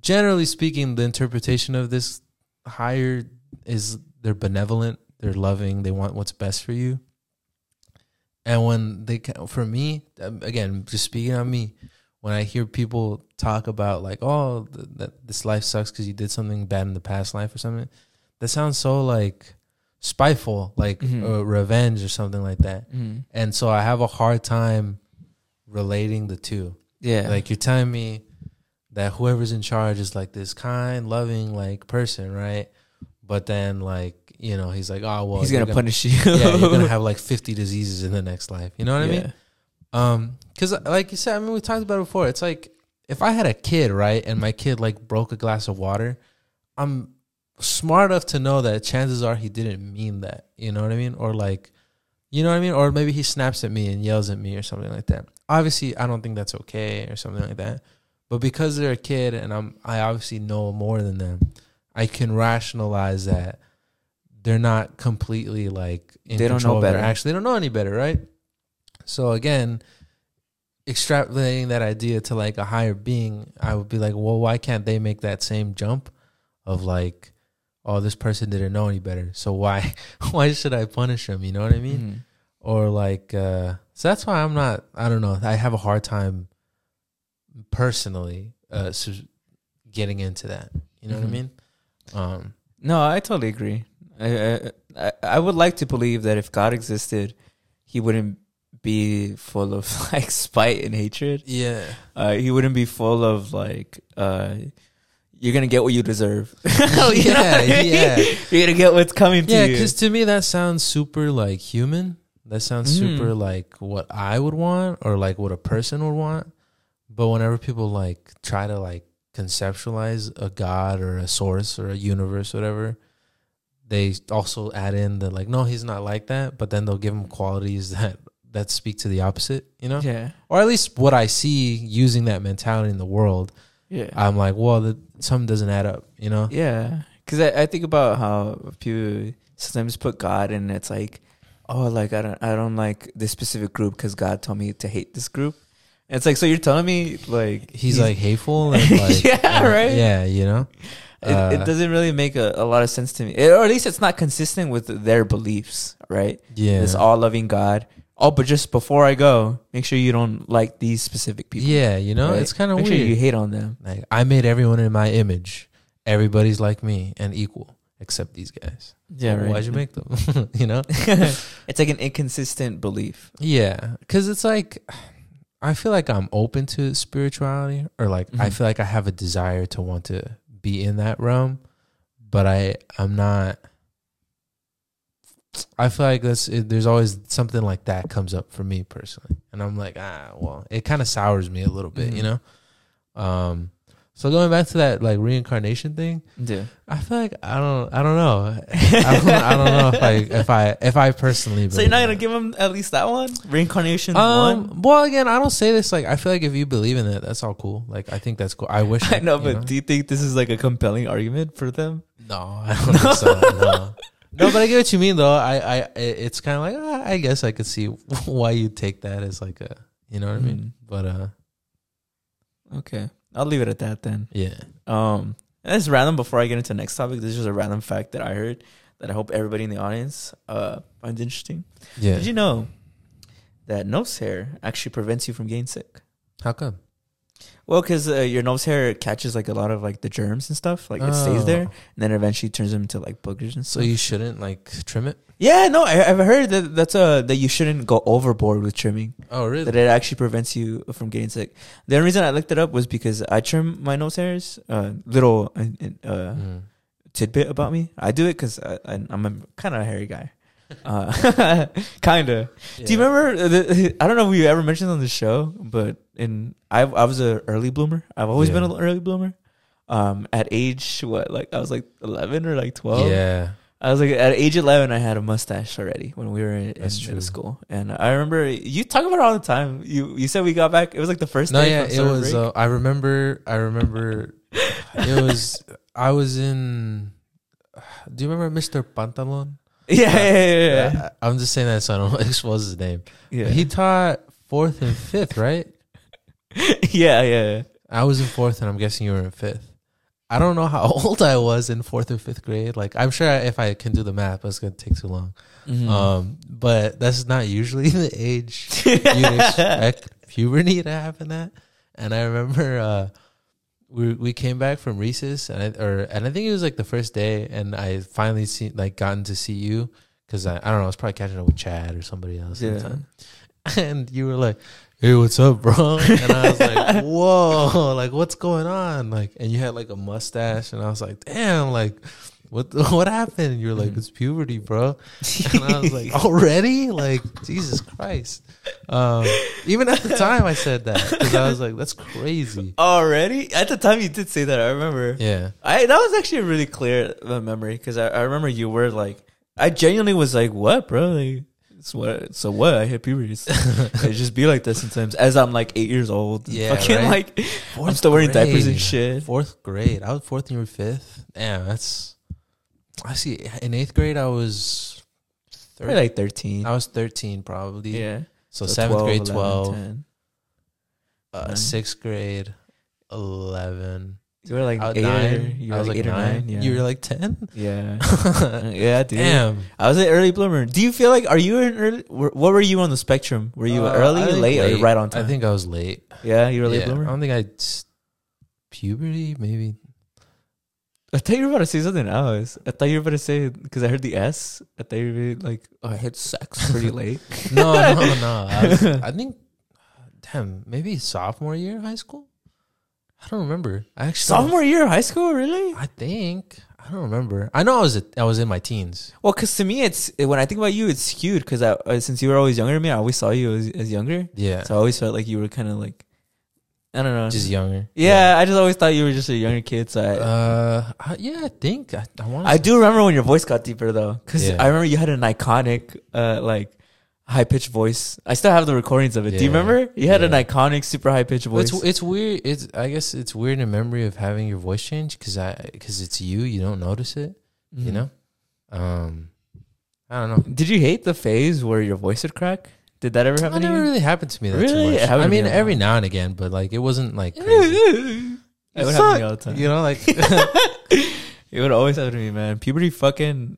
Generally speaking, the interpretation of this higher is they're benevolent, they're loving, they want what's best for you. And when they, for me, um, again, just speaking on me, when I hear people talk about like, oh, th- that this life sucks because you did something bad in the past life or something, that sounds so like spiteful, like Mhm. uh, revenge or something like that. Mm. And so I have a hard time relating the two. yeah, Like you're telling me that whoever's in charge is like this kind, loving, like person, right? But then like you know he's like, oh well, he's you're gonna, punish you. (laughs) yeah, you're gonna have like 50 diseases in the next life. You know what I mean? Um, because like you said, I mean, we talked about it before. It's like if I had a kid, right, and my kid like broke a glass of water, I'm smart enough to know that chances are he didn't mean that. You know what I mean? Or like, you know what I mean? Or maybe he snaps at me and yells at me or something like that. Obviously, I don't think that's okay or something like that. But because they're a kid and I'm, I obviously know more than them, I can rationalize that they're not completely like in They don't know better. actions. They don't know any better, right? So again, extrapolating that idea to like a higher being, I would be like, well, why can't they make that same jump of like, oh, this person didn't know any better, so why (laughs) why should I punish them? You know what I mean? Mhm. Or like, uh, so that's why I'm not. I don't know. I have a hard time personally uh, getting into that. You know what I Mhm. mean? Um, No, I totally agree. I, I I would like to believe that if God existed, He wouldn't be full of (laughs) like spite and hatred. yeah. Uh, he wouldn't be full of like uh, you're gonna get what you deserve. Oh (laughs) (laughs) yeah, I mean? yeah. You're gonna get what's coming to Yeah, because to me that sounds super like human. That sounds Mm. super like what I would want or like what a person would want. But whenever people like try to like conceptualize a god or a source or a universe, or whatever, they also add in the like, no, he's not like that. But then they'll give him qualities (laughs) that that speak to the opposite, you know, yeah, or at least what I see using that mentality in the world. yeah, I'm like, well, the, something doesn't add up, you know. yeah. Because I, I think about how people sometimes put God and it's like, oh, like I don't I don't like this specific group because God told me to hate this group. And it's like, so you're telling me like He's, like hateful (laughs) and like Yeah, right? Yeah, you know. It, Uh, it doesn't really make a, a lot of sense to me, It- or at least it's not consistent with their beliefs, right? Yeah. This all loving God. Oh, but just before I go, make sure you don't like these specific people. yeah, you know, right? it's kind of make weird. sure you hate on them. like I made everyone in my image. Everybody's like me and equal except these guys. Yeah, Well, right. Why'd you make them? (laughs) you know? (laughs) it's like an inconsistent belief. Yeah, because it's like I feel like I'm open to spirituality, or like I Mhm. feel like I have a desire to want to be in that realm, but I I'm not. I feel like that's it, there's always something like that comes up for me personally, and I'm like ah well, it kind of sours me a little bit, you Mhm. know. Um, So going back to that like reincarnation thing, Yeah. I feel like I don't I don't know. (laughs) I don't, I don't know if I if I if I personally. So you're not gonna give him at least that one reincarnation it. one. Um. Well, again, I don't say this like I feel like if you believe in it, that's all cool. Like I think that's cool. I wish. (laughs) I know, but do you think this is like a compelling argument for them? no, I don't think so. (laughs) No. No, but I get what you mean though. I, I, it's kind of like ah, I guess I could see why you take that as like a, you know what I mean. But uh, Okay, I'll leave it at that then. yeah, Um, and it's random. Before I get into the next topic, this is just a random fact that I heard that I hope everybody in the audience uh finds interesting. yeah. Did you know that nose hair actually prevents you from getting sick? How come? Well, because uh, your nose hair catches like a lot of like the germs and stuff. Like it stays there, and Oh. then eventually turns them into like boogers and So stuff. you shouldn't like trim it. Yeah, no, I, I've heard that that's uh that you shouldn't go overboard with trimming. Oh, really? That it actually prevents you from getting sick. The only reason I looked it up was because I trim my nose hairs. Uh, little uh, uh, Mm. tidbit about me. I do it because I'm a kind of a hairy guy. Uh, (laughs) kinda. Do you remember? The, I don't know if we ever mentioned on the show, but in I I was an early bloomer. I've always been an early bloomer. Um, at age what, like I was like eleven or like twelve. Yeah. I was like at age eleven, I had a mustache already when we were in, in That's middle true. school, and I remember you talk about it all the time. You you said we got back. It was like the first No, yeah, it was. Uh, I remember. I remember. it was. I was in. Do you remember Mr. Pantalon? (laughs) yeah, yeah, yeah, yeah. I, I'm just saying that so I don't (laughs) expose his name. yeah. He taught fourth and fifth, right? (laughs) yeah, yeah. I was in fourth, and I'm guessing you were in fifth. I don't know how (laughs) old I was in fourth or fifth grade. Like, I'm sure if I can do the math, it's gonna take too long. Mhm. Um, but that's not usually (laughs) the age you'd expect (laughs) puberty to happen at. And I remember uh, we we came back from recess, and I, or and I think it was like the first day, and I finally see like gotten to see you because I, I don't know I was probably catching up with Chad or somebody else Yeah. and you were like. Hey, what's up, bro? (laughs) And I was like, "Whoa, like what's going on?" Like, and you had like a mustache, and I was like, "Damn, like what (laughs) what happened?" And you were like, Mhm. "It's puberty, bro." (laughs) and I was like, already? Like, Jesus Christ. Um, even at the time, I said that because I was like, that's crazy. Already? At the time, you did say that. I remember. Yeah. I that was actually a really clear uh, memory because I, I remember you were like, I genuinely was like, "What, bro? Like, it's what? So what? I hit puberty. (laughs) It just be like that sometimes." As I'm like eight years old, Yeah, fucking right? like I'm still wearing diapers and shit. Fourth grade. I was fourth and you were fifth. Damn, that's. I see. In eighth grade, I was. Probably like thirteen. I was 13, probably. yeah. So, seventh 12, grade, 11, 12. 10. Uh, sixth grade, 11. You were like I was eight. Or, nine. you I were was like like eight or nine. nine. Yeah. You were like 10? yeah. (laughs) yeah, dude. Damn. I was an early bloomer. Do you feel like are you an early? What were you on the spectrum? Were you Uh, early, think late, or right on time? I think I was late. Yeah, you were a late Yeah, bloomer. I don't think I puberty maybe. I thought you were about to say something else. I thought you were about to say because I heard the S. I thought you were like, oh, I hit sex pretty (laughs) late. No, no, no. I, was, (laughs) I think, damn, maybe sophomore year of high school. I don't remember. I actually Sophomore year of high school, really? I think I don't remember. I know I was a, I was in my teens. Well, because to me, it's when I think about you, it's skewed. Because uh, since you were always younger than me, I always saw you as, as younger. Yeah, So I always felt like you were kind of like, I don't know. just younger. yeah, I just always thought you were just a younger kid. So I, Uh, I- yeah, I think I, I want. I do remember when your voice got deeper though, because Yeah. I remember you had an iconic, uh, like high pitched voice. I still have the recordings of it. Do you Yeah. remember? You had an Yeah. iconic, super high pitched voice. It's it's weird. It's I guess it's weird in memory of having your voice change because I because it's you. You don't notice it. You Mhm. know. Um, I don't know. Did you hate the phase where your voice would crack? Did that ever It happen to never you? really happened to me that Really? too much. happened I to me mean, a every now and again, but like it wasn't like (laughs) crazy. it would happen to me all the time. You know, like (laughs) (laughs) It would always happen to me, man. Puberty fucking.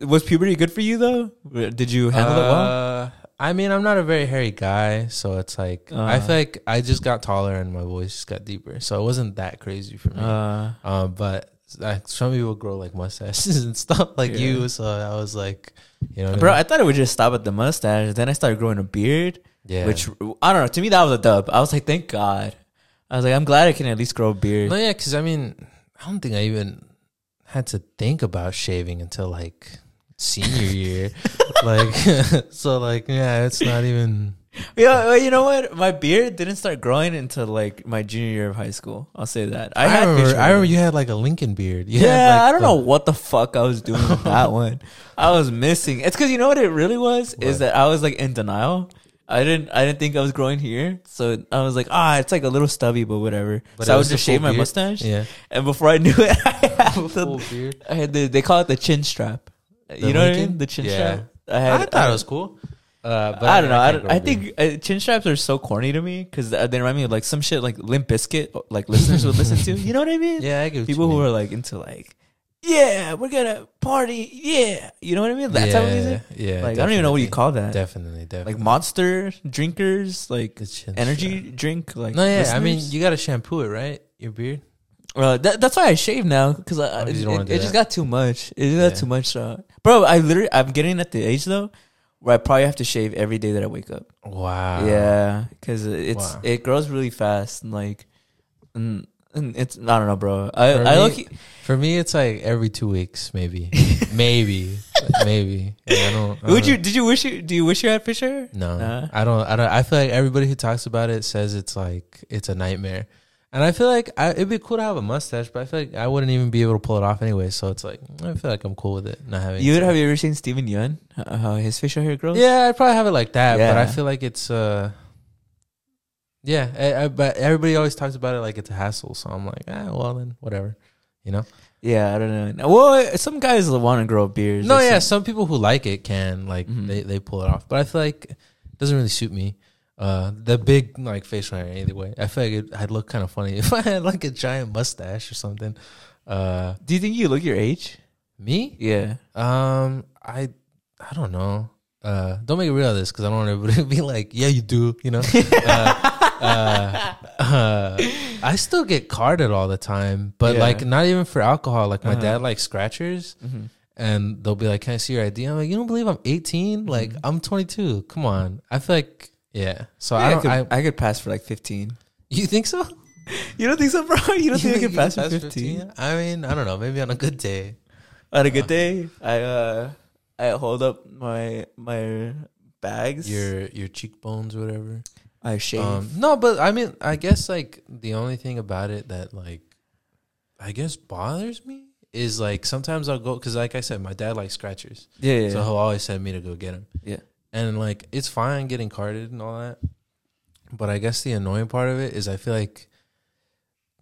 Was puberty good for you though? Did you handle it well? Uh, I mean, I'm not a very hairy guy, so it's like I Uh. feel like I just got taller and my voice just got deeper, so it wasn't that crazy for me. Uh, um, but like, some people grow like mustaches (laughs) and stuff like Yeah. you, so I was like, you know, bro, I I thought it would just stop at the mustache. Then I started growing a beard. yeah, Which I don't know. To me, that was a dub. I was like, thank God. I was like, I'm glad I can at least grow a beard. no, yeah, because I mean, I don't think I even had to think about shaving until like senior year, (laughs) like (laughs) so, like yeah, it's not even Yeah, well, you know what? My beard didn't start growing until like my junior year of high school. I'll say that. I, had remember. I remember you had like a Lincoln beard. You Yeah, like, I don't the- know what the fuck I was doing with that (laughs) one. I was missing. It's because you know what it really was is that I was like in denial. I didn't. I didn't think I was growing here, so I was like, ah, it's like a little stubby, but whatever. But so I would was just shave my beard? mustache, Yeah, and before I knew (laughs) it, I had full the, beard. I had the. They call it the chin strap. you know what I mean? The chin Yeah. strap. I I, had. thought it was cool. Uh, but I don't know. I, don't, I grow a beard. think uh, chin straps are so corny to me because they remind me of like some shit like Limp Bizkit, like listeners would listen to. (laughs) You know what I mean? Yeah, I get People who mean. are like into like, yeah, we're gonna party, yeah. You know what I mean? That type of music. Yeah, Like I don't even know what you call that. Definitely, definitely. Like monster drinkers, like energy drink, like No, yeah. I mean, you gotta shampoo it, right? Your beard. Well, that, that's why I shave now because I, Oh, 'cause it, you don't wanna it, it just got too much. It just got too much. Uh, bro, I literally I'm getting at the age though where I probably have to shave every day that I wake up. Wow. Yeah, because it's Wow. it grows really fast. And like, and it's I don't know, bro. I For I me- look. For me, it's like every two weeks, maybe, (laughs) maybe, maybe. Like, I don't. I Would don't- you? Did you wish you? Do you wish you had fish hair? No, Nah. I don't. I don't. I feel like everybody who talks about it says it's like it's a nightmare, and I feel like I, it'd be cool to have a mustache, but I feel like I wouldn't even be able to pull it off anyway. So it's like I feel like I'm cool with it not having. You would have you ever seen Steven Yeun? How his facial hair grows? Yeah, I'd probably have it like that, but I feel like it's uh. Yeah, I, I, but everybody always talks about it like it's a hassle. So I'm like, ah, well then, whatever, you know. Yeah, I don't know. Well, some guys want to grow beards. No, yeah, some- people who like it can like Mhm. they they pull it off, but I feel like it doesn't really suit me. Uh, the big like facial hair either way. I feel like it, I'd look kind of funny (laughs) if I had like a giant mustache or something. Uh, Do you think you look your age? me? Yeah. Um, I I don't know. Uh, don't make it real of this because I don't want everybody to be like, yeah, you do. You know. (laughs) uh, uh, (laughs) uh, I still get carded all the time, but Yeah. like not even for alcohol. Like my Uh-huh. dad likes scratchers Mm-hmm. and they'll be like, "Can I see your ID?" I'm like, "You don't believe I'm 18? Like Mhm. I'm 22. Come on." I feel like yeah. So I, I don't. could, I, I, could pass for like 15. you think so? You don't think so, bro? (laughs) You don't think I you could pass for 15? I mean, I don't know. Maybe on a good day. On a good day, I uh, I hold up my my bags. Your your cheekbones, whatever. I shave. Um, no, but I mean, I guess like the only thing about it that like, I guess bothers me is like sometimes I'll go because like I said, my dad likes scratchers, yeah, yeah, so he'll always send me to go get them. Yeah. and like it's fine getting carded and all that, but I guess the annoying part of it is I feel like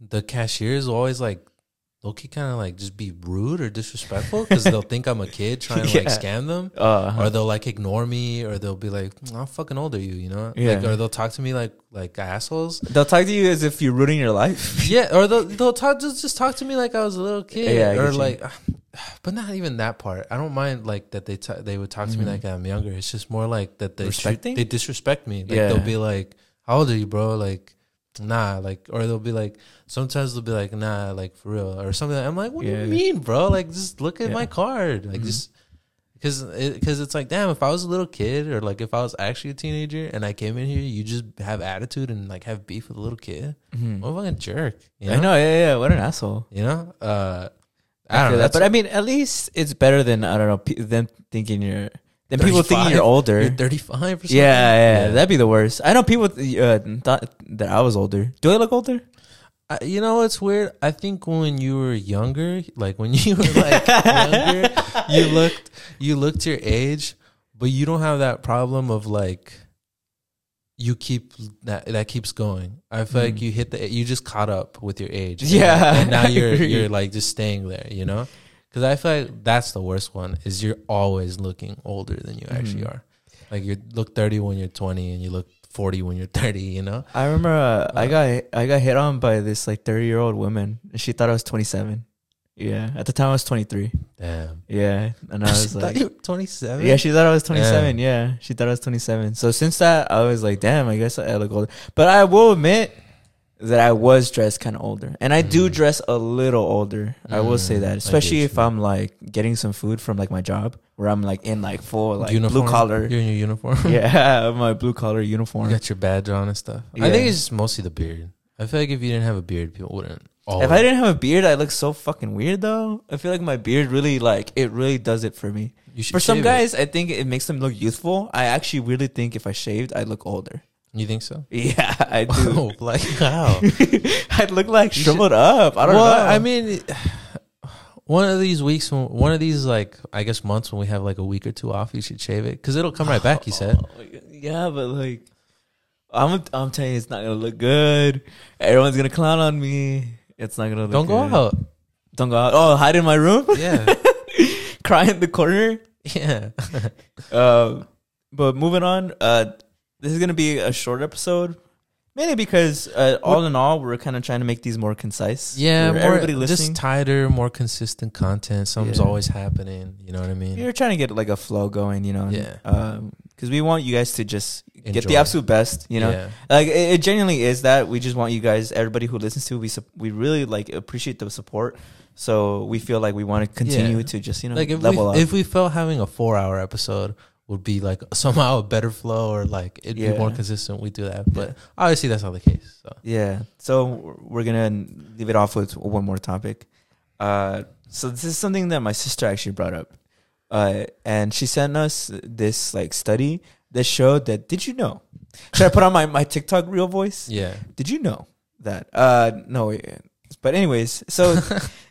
the cashiers will always like. Loki kind of like just be rude or disrespectful because they'll think I'm a kid (laughs) trying to like scam them Uh, or they'll like ignore me, or they'll be like, "How fucking old are you?" You know, Yeah. like, or they'll talk to me like like assholes. they'll talk to you as if you're ruining your life. (laughs) Yeah, or they'll they'll talk just just talk to me like I was a little kid, Yeah, or like, (sighs) but not even that part. I don't mind like that they ta they would talk to Mhm. me like I'm younger. It's just more like that they Respecting? they disrespect me. Like Yeah. they'll be like, "How old are you, bro?" Like. Nah, like, or they'll be like, sometimes they'll be like, nah, like for real, or something. I'm like, what do you mean, bro? Like, just look at Yeah. my card, like, Mhm. just because because it's like damn if i was a little kid or like if i was actually a teenager and i came in here you just have attitude and like have beef with a little kid Mhm. what a fucking jerk you know I know, yeah, yeah. What an asshole. you know uh I, i, don't know that, but I mean, at least it's better than I don't know pe- them thinking you're them people thinking 35? you're older. you're 35 or something yeah, yeah, that'd be the worst. I know people uh, thought that I was older. Do I look older? I, you know what's weird i think when you were younger like when (laughs) you were like younger you (laughs) looked you looked your age but you don't have that problem of like you keep that that keeps going i feel like Mm. you hit the you just caught up with your age Yeah, and now you're (laughs) you're like just staying there you know because i feel like that's the worst one is you're always looking older than you actually Mhm. are like you look 30 when you're 20 and you look 40 when you're 30 you know I remember uh, I Uh, got I got hit on by this like thirty year old woman. And she thought I was twenty seven. Yeah, at the time I was twenty three. damn Yeah, and I (laughs) was like, 27 yeah, she thought I was twenty seven. Yeah, she thought I was twenty seven. So since that, I was like, damn, I guess I look older. But I will admit that I was dressed kind of older, and I do Mm. dress a little older. I will say Mm, that, especially if I'm like getting some food from like my job, where I'm like in like full like uniform? blue collar. You're in your uniform. (laughs) yeah, my blue collar uniform. You got your badge on and stuff. I think it's just mostly the beard. I feel like if you didn't have a beard, people wouldn't If I didn't have a beard, I look so fucking weird though. I feel like my beard really like it really does it for me. you should For some shave it. guys, I think it makes them look youthful. I actually really think if I shaved, I'd look older. You think so? (laughs) Yeah, I do. Oh, like how? (laughs) I'd look like You shriveled up. I don't well, know. I mean, (sighs) one of these weeks, one of these like I guess months when we have like a week or two off, you should shave it because it'll come right back. You said. (laughs) Yeah, but like, I'm I'm telling you, it's not gonna look good. Everyone's gonna clown on me. It's not gonna. Look Don't go good. out. Don't go out. Oh, hide in my room. Yeah, Cry in the corner. yeah. Uh, but moving on, uh, this is gonna be a short episode, mainly because uh, all in all, we're kind of trying to make these more concise. Yeah, more, everybody listening. just tighter, more consistent content. Something's Yeah. always happening. You know what I mean? We're trying to get like a flow going, you know. Yeah. Um, because we want you guys to just get the absolute best, you know. Yeah. Like it, it genuinely is that we just want you guys, everybody who listens to, we sup- we really like appreciate the support. So we feel like we want to continue Yeah. to just you know like if level we up. if we felt having a four hour episode would be like (laughs) somehow a better flow or like it'd be more consistent, we do that. But obviously that's not the case. So Yeah. So we're gonna leave it off with one more topic. Uh, so this is something that my sister actually brought up, uh, and she sent us this like study that showed that. Did you know? Should I put on my my TikTok real voice? yeah, Did you know that? Uh, no. wait. But anyways, so (laughs)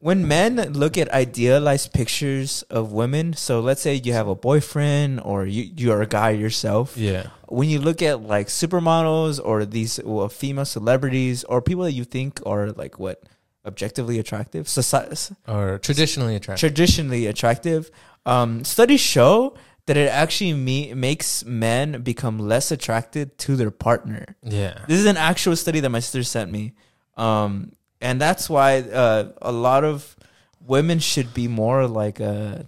when men look at idealized pictures of women, so let's say you have a boyfriend or you you're a guy yourself yeah, when you look at like supermodels or these well, female celebrities or people that you think are like what objectively attractive, soci- or traditionally attractive. traditionally attractive, um, studies show that it actually me- makes men become less attracted to their partner. yeah, This is an actual study that my sister sent me, um, and that's why uh, a lot of women should be more like uh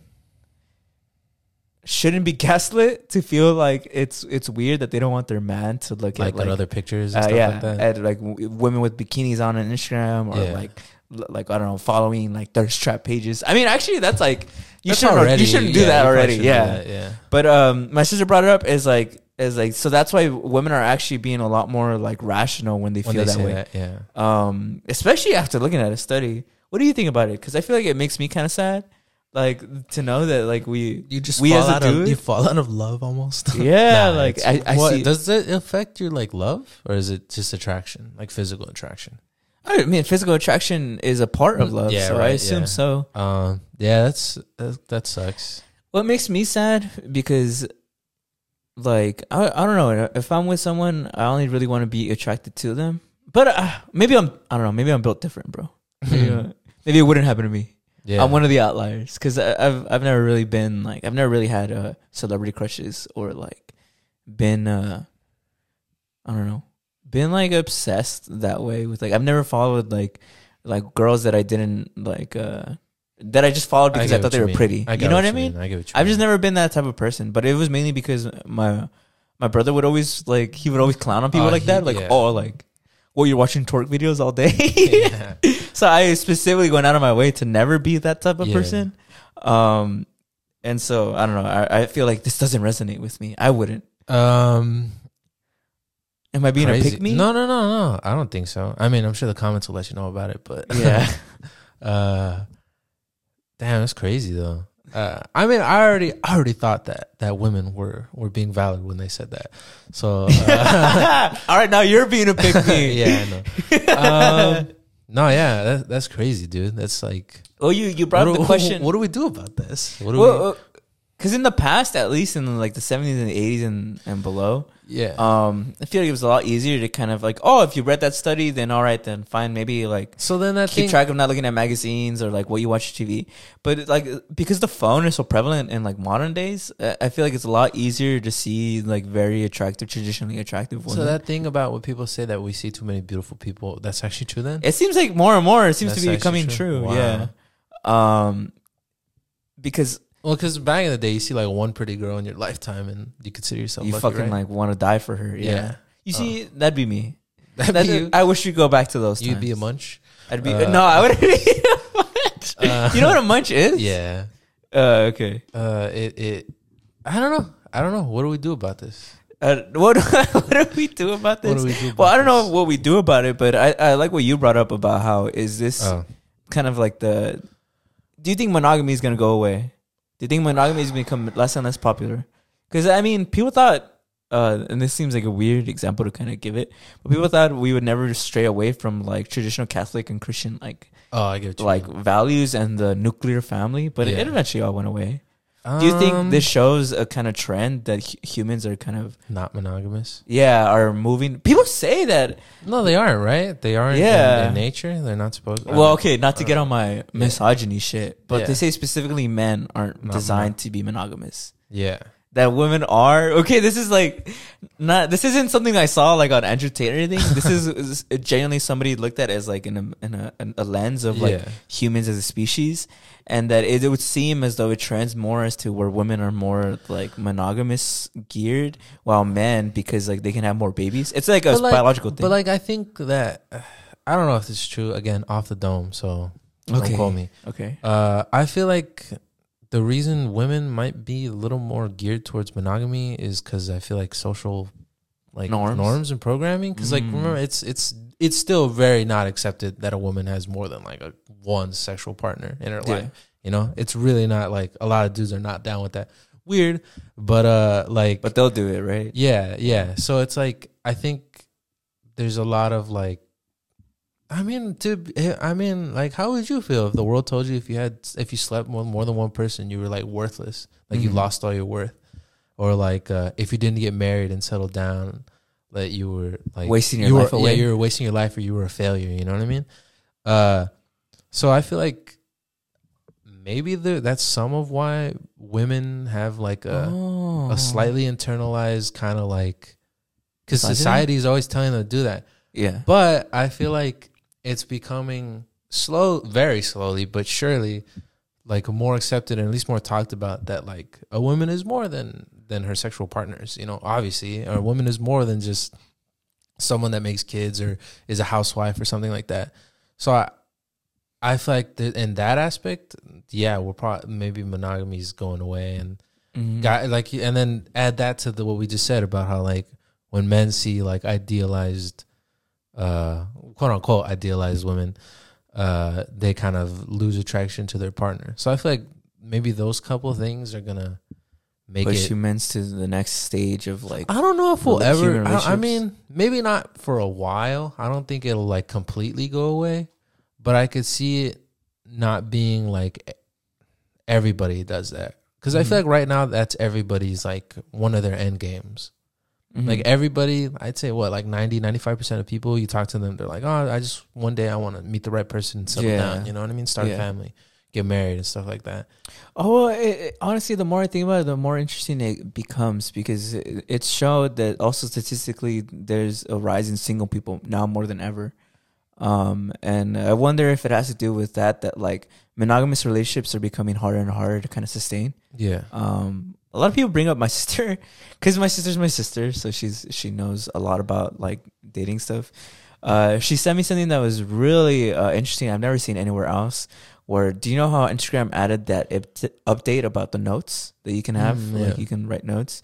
shouldn't be (laughs) gaslit to feel like it's it's weird that they don't want their man to look like, at like other pictures and uh, stuff yeah like that. at like w- women with bikinis on on Instagram or Yeah. like l- like I don't know following like thirst trap pages. I mean, actually, that's like you That's shouldn't already- you shouldn't do yeah, that already. Yeah, that, yeah. but um, my sister brought it up is like as like so that's why women are actually being a lot more like rational when they When feel they that way. that, yeah. Um, especially after looking at a study. What do you think about it? Because I feel like it makes me kind of sad, like to know that like we You just we fall as a out of dude- you fall out of love almost. (laughs) (laughs) yeah Nah, like I, I what, see. does it affect your like love or is it just attraction, like physical attraction? I mean, physical attraction is a part of Mm, love, yeah, so I right, assume yeah. so. Um, yeah, that's that, that sucks. What makes me sad because, like, I I don't know if I'm with someone, I only really want to be attracted to them. But uh, maybe I'm I don't know. Maybe I'm built different, bro. (laughs) Maybe, uh, maybe it wouldn't happen to me. Yeah, I'm one of the outliers because I've I've never really been like I've never really had uh, celebrity crushes or like been uh I don't know been like obsessed that way with like I've never followed like like girls that I didn't like uh that I just followed because I, get thought they were mean. pretty. I you know what I mean? mean? I get what you I've just never been that type of person, but it was mainly because my my brother would always like he would always clown on people Oh, like he- that, like yeah. oh like well you're watching torque videos all day. Yeah. (laughs) so I specifically went out of my way to never be that type of Yeah. person. Um, and so I don't know. I, I feel like this doesn't resonate with me. I wouldn't. Um, Am I being crazy. a pick me? No, no, no, no. I don't think so. I mean, I'm sure the comments will let you know about it, but Yeah. (laughs) uh, damn, that's crazy though. Uh, I mean, I already, I already thought that that women were were being valid when they said that. So, uh, (laughs) all right, now you're being a pick me. (laughs) yeah, I know. Um, no, yeah, that, that's crazy, dude. That's like, Well, you you brought what up do, the question. What do we do about this? What do Well, because in the past, at least in like the 70s and 80s and, and below. Yeah. um, I feel like it was a lot easier to kind of like, oh, if you read that study, then all right, then fine, maybe like so then that keep track of not looking at magazines or like what you watch TV. But like because the phone is so prevalent in like modern days, I feel like it's a lot easier to see like very attractive, traditionally attractive women. so that thing about what people say that we see too many beautiful people, that's actually true. Then it seems like more and more it seems That's to be becoming true? true. Wow. Yeah. Um, because Well, because back in the day, you see like one pretty girl in your lifetime, and you consider yourself you lucky, fucking right? like want to die for her. Yeah. Yeah. You see, that'd be me. (laughs) That'd That- be you. I wish we'd go back to those. You'd be a munch. I'd be Uh, no. I wouldn't be a munch. (laughs) Uh, you know what a munch is? (laughs) Yeah. Uh, okay. Uh, it it. I don't know. I don't know. What do we do about this? Uh, what what do we do about this? Do we do? well, I don't about know what we do about it, but I, I like what you brought up about how is this this? Oh. kind of like the. Do you think monogamy is gonna go away? Do you think monogamy has become less and less popular? Because I mean, people thought, uh, and this seems like a weird example to kind of give it, but people thought we would never stray away from like traditional Catholic and Christian like Oh, I get like mean. values and the nuclear family, but Yeah. it eventually all went away. Do you think Um, this shows a kind of trend that hu- humans are kind of not monogamous? yeah are moving? People say that. No, they aren't. Right? They aren't. in- Yeah. In, nature, they're not supposed. To Well, okay, not to get on my misogyny shit, but Yeah. they say specifically men aren't Not designed to be monogamous. Yeah. That women are okay. This is like not. This isn't something I saw like on Andrew Tate or anything. This (laughs) is, is genuinely somebody looked at as like in a in a, in a lens of like yeah. humans as a species, and that it, it would seem as though it trends more as to where women are more like monogamous geared, while men because like they can have more babies. It's like a like- biological thing. But like, I think that I don't know if this is true. Again, off the dome. So don't Okay. quote me. okay, Uh, I feel like the reason women might be a little more geared towards monogamy is because I feel like social like Norms? norms, and programming. Because like Mm. remember, it's it's it's still very not accepted that a woman has more than like a one sexual partner in her Yeah. life. You know, it's really not like a lot of dudes are not down with that. Weird, but uh, like but they'll do it right. yeah, yeah. So it's like I think there's a lot of like I mean to I mean like how would you feel if the world told you if you had if you slept with more than one person you were like worthless, like you Mhm. lost all your worth. Or like uh if you didn't get married and settle down that you were like Wasting your you life were, away. Yeah, you were wasting your life or you were a failure, you know what I mean? Uh so I feel like maybe the, that's some of why women have like a oh. a slightly internalized kind of like because society is always telling them to do that yeah. but i feel like it's becoming slow very slowly but surely like more accepted and at least more talked about that like a woman is more than than her sexual partners you know obviously. A woman is more than just someone that makes kids or is a housewife or something like that. So i i feel like that in that aspect yeah we're probably maybe monogamy is going away and Mhm. guy like and then add that to the what we just said about how like when men see like idealized uh quote unquote idealized women uh they kind of lose attraction to their partner. So i feel like maybe those couple things are gonna make push it humans to the next stage of like i don't know if we'll ever I, I mean maybe not for a while i don't think it'll like completely go away but i could see it not being like everybody does that because i Mhm. feel like right now that's everybody's like one of their end games Mhm. like everybody, I'd say what, like 90, 95% of people, you talk to them, they're like, oh, I just, one day I want to meet the right person, settle Yeah. down. You know what I mean? Start Yeah. a family, get married and stuff like that. Oh, it, it- honestly, the more I think about it, the more interesting it becomes because it, it showed that also statistically there's a rise in single people now more than ever. Um, and I wonder if it has to do with that, that like monogamous relationships are becoming harder and harder to kind of sustain. Yeah. Um, a lot of people bring up my (laughs) sister because my sister's my sister, so she's she knows a lot about like dating stuff. Uh, she sent me something that was really uh, interesting. I've never seen anywhere else. Where do you know how Instagram added that update about the notes that you can have? Mm, like you can write notes.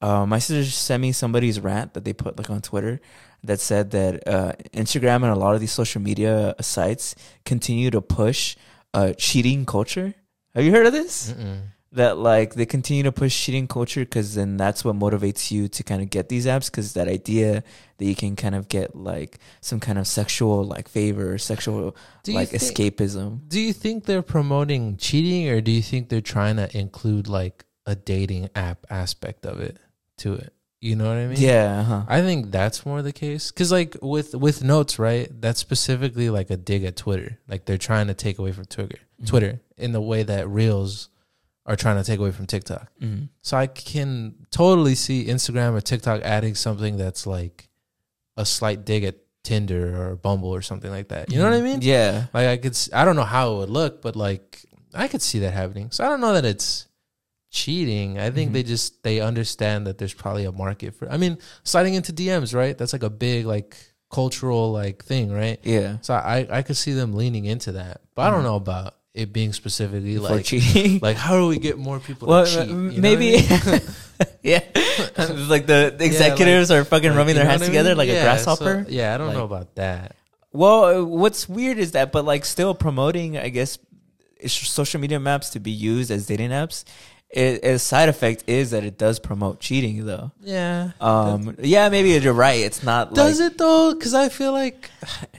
Uh, my sister sent me somebody's rant that they put like on Twitter that said that uh, Instagram and a lot of these social media sites continue to push uh, cheating culture. Have you heard of this? Mm-mm. That like they continue to push cheating culture because then that's what motivates you to kind of get these apps because that idea that you can kind of get like some kind of sexual like favor or sexual like think, escapism Do you think they're promoting cheating or do you think they're trying to include like a dating app aspect of it to it? You know what I mean? yeah uh-huh. I think that's more the case because, like with with notes, right? That's specifically like a dig at Twitter. Like they're trying to take away from Twitter, Mhm. Twitter in the way that Reels are trying to take away from TikTok. Mhm. So I can totally see Instagram or TikTok adding something that's like a slight dig at Tinder or Bumble or something like that. You know what I mean? yeah Like I could, I don't know how it would look, but like I could see that happening. So I don't know that it's cheating. I think Mhm. they just they understand that there's probably a market for. I mean, sliding into DMs, right? That's like a big like cultural like thing, right? yeah So I I could see them leaning into that, but I don't Mhm. know about it being specifically for like cheating. like how do we get more people well, to cheat? You maybe. I mean? (laughs) yeah, (laughs) like the, (laughs) executives are fucking Like, rubbing their hands I together mean? like a grasshopper. so- yeah, I don't know about that. Well, what's weird is that, but like still promoting, I guess, social media maps to be used as dating apps. It, a side effect is that it does promote cheating, though. Yeah. Um, yeah, maybe you're right. It's not Does like, it though? Because I feel like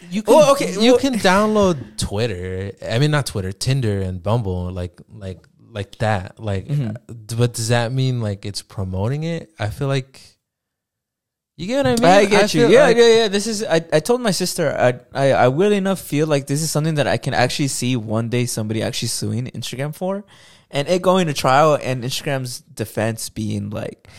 you can. Oh, okay, You well- can download Twitter. I mean, not Twitter, Tinder and Bumble, like like like that. Like, Mhm. uh, but does that mean like it's promoting it? I feel like you get what I mean. I get you. Yeah, like- yeah, yeah. This is. I, I told my sister. I, I, I really enough feel like this is something that I can actually see one day somebody actually suing Instagram for, and it going to trial and Instagram's defense being like,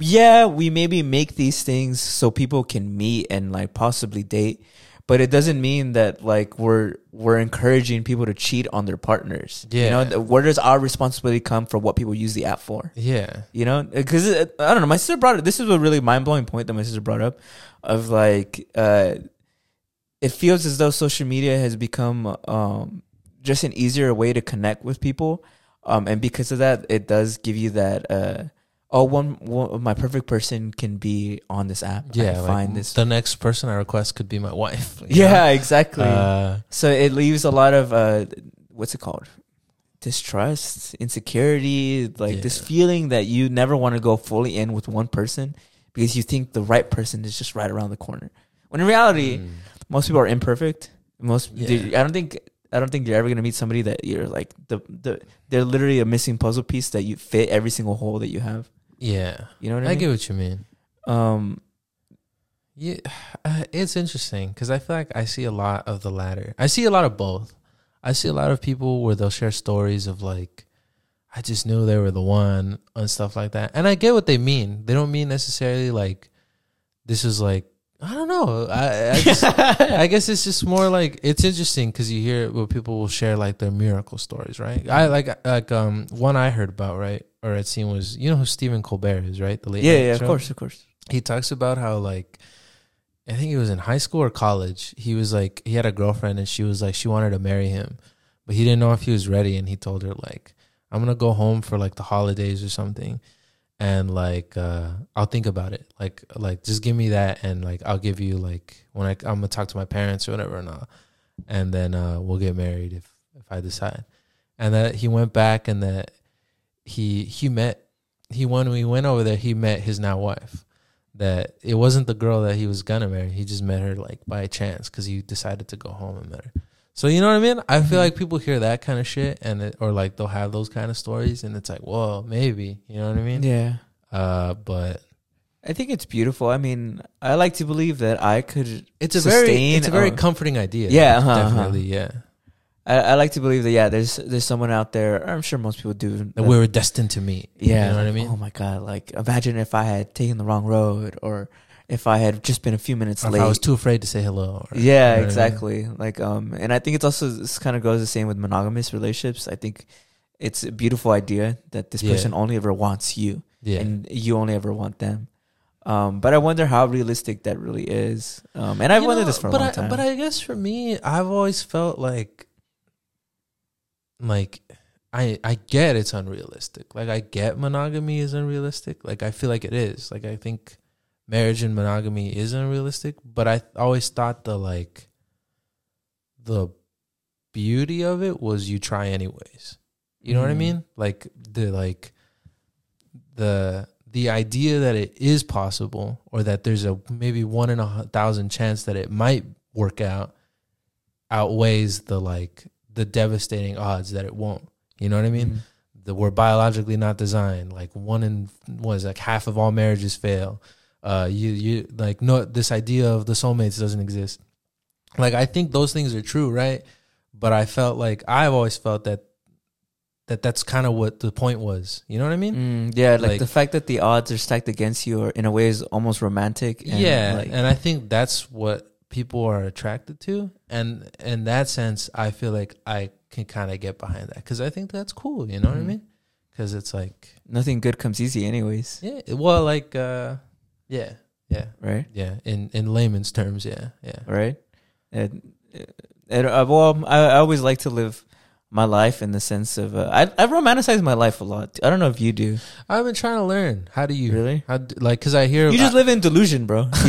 yeah, we maybe make these things so people can meet and like possibly date, but it doesn't mean that like we're we're encouraging people to cheat on their partners. Yeah. you know, where does our responsibility come for what people use the app for? Yeah. You know, because I don't know. My sister brought it. This is a really mind blowing point that my sister brought up, of like, uh, it feels as though social media has become um, just an easier way to connect with people, um, and because of that, it does give you that. Uh, oh, one, one my perfect person can be on this app. Yeah. like, find this. The next person I request could be my wife. Yeah, know? exactly. Uh, So it leaves a lot of uh, what's it called? Distrust, insecurity, like this feeling that you never want to go fully in with one person because you think the right person is just right around the corner. When in reality, mm. most people are imperfect. Most Yeah. I don't think I don't think you're ever gonna meet somebody that you're like the the they're literally a missing puzzle piece that you fit every single hole that you have. Yeah. You know what I, I mean? get what you mean. um, Yeah, uh, it's interesting because I feel like I see a lot of the latter. I see a lot of both. I see a lot of people where they'll share stories of like, I just knew they were the one and stuff like that. And I get what they mean. They don't mean necessarily like this is like I don't know. I I, just, I guess it's just more like it's interesting because you hear where people will share like their miracle stories, right? I like like um one I heard about right or I'd seen was you know who Stephen Colbert is, right? The late yeah, yeah, of course, of course. he talks about how like I think he was in high school or college. He was like he had a girlfriend and she was like she wanted to marry him, but he didn't know if he was ready and he told her like I'm to go home for like the holidays or something and like uh I'll think about it. Like like just give me that and like I'll give you like when I I'm to talk to my parents or whatever and and then uh we'll get married if if I decide. And that he went back and that he he met he when we went over there he met his now wife that it wasn't the girl that he was gonna marry. He just met her like by chance because he decided to go home and met her. So you know what I mean? I feel Mhm. like people hear that kind of shit and it, or like they'll have those kind of stories and it's like, well, maybe you know what I mean? Yeah. Uh, but I think it's beautiful. I mean, I like to believe that I could. it's a very it's a very comforting idea. Yeah, uh-huh, uh-huh. definitely. Yeah, I, I like to believe that. Yeah, there's there's someone out there. I'm sure most people do. that we were destined to meet. Yeah, you know what I mean? Oh my god! Like, imagine if I had taken the wrong road, or if I had just been a few minutes Or late. I was too afraid to say hello. or- yeah, mean? exactly. Like, um, and I think it's also this kind of goes the same with monogamous relationships. I think it's a beautiful idea that this Yeah. person only ever wants you, Yeah, and you only ever want them. Um, but I wonder how realistic that really is. Um, and I've You wondered know, this for a long I, time. But I guess for me, I've always felt like, like, I I get it's unrealistic. Like I get monogamy is unrealistic. Like I feel like it is. Like I think marriage and monogamy isn't realistic, But I always thought the like, the beauty of it was you try anyways. You know what I Mhm. mean? Like the like the the idea that it is possible or that there's a maybe one in a thousand chance that it might work out outweighs the like the devastating odds that it won't. You know what I mean? Mhm. That we're biologically not designed. Like one in was like half of all marriages fail. Uh, you you like no this idea of the soulmates doesn't exist. Like I think those things are true, right? But I felt like I've always felt that that that's kind of what the point was. You know what I mean? Mm, yeah, like, Like- the fact that the odds are stacked against you, or in a way, is almost romantic. And yeah, like, and I think that's what people are attracted to, and in that sense, I feel like I can kind of get behind that because I think that's cool. You know what I Mhm. mean? Because it's like, nothing good comes easy, anyways. yeah, well, like, uh, yeah, yeah, Right. yeah. In in layman's terms, yeah, yeah, Right. And, and uh, well, I, I always like to live my life in the sense of uh, I I romanticize my life a lot. I don't know if you do. I've been trying to learn. How do you Really? How do, like? Because I hear You just I- live in delusion, bro. (laughs) (laughs)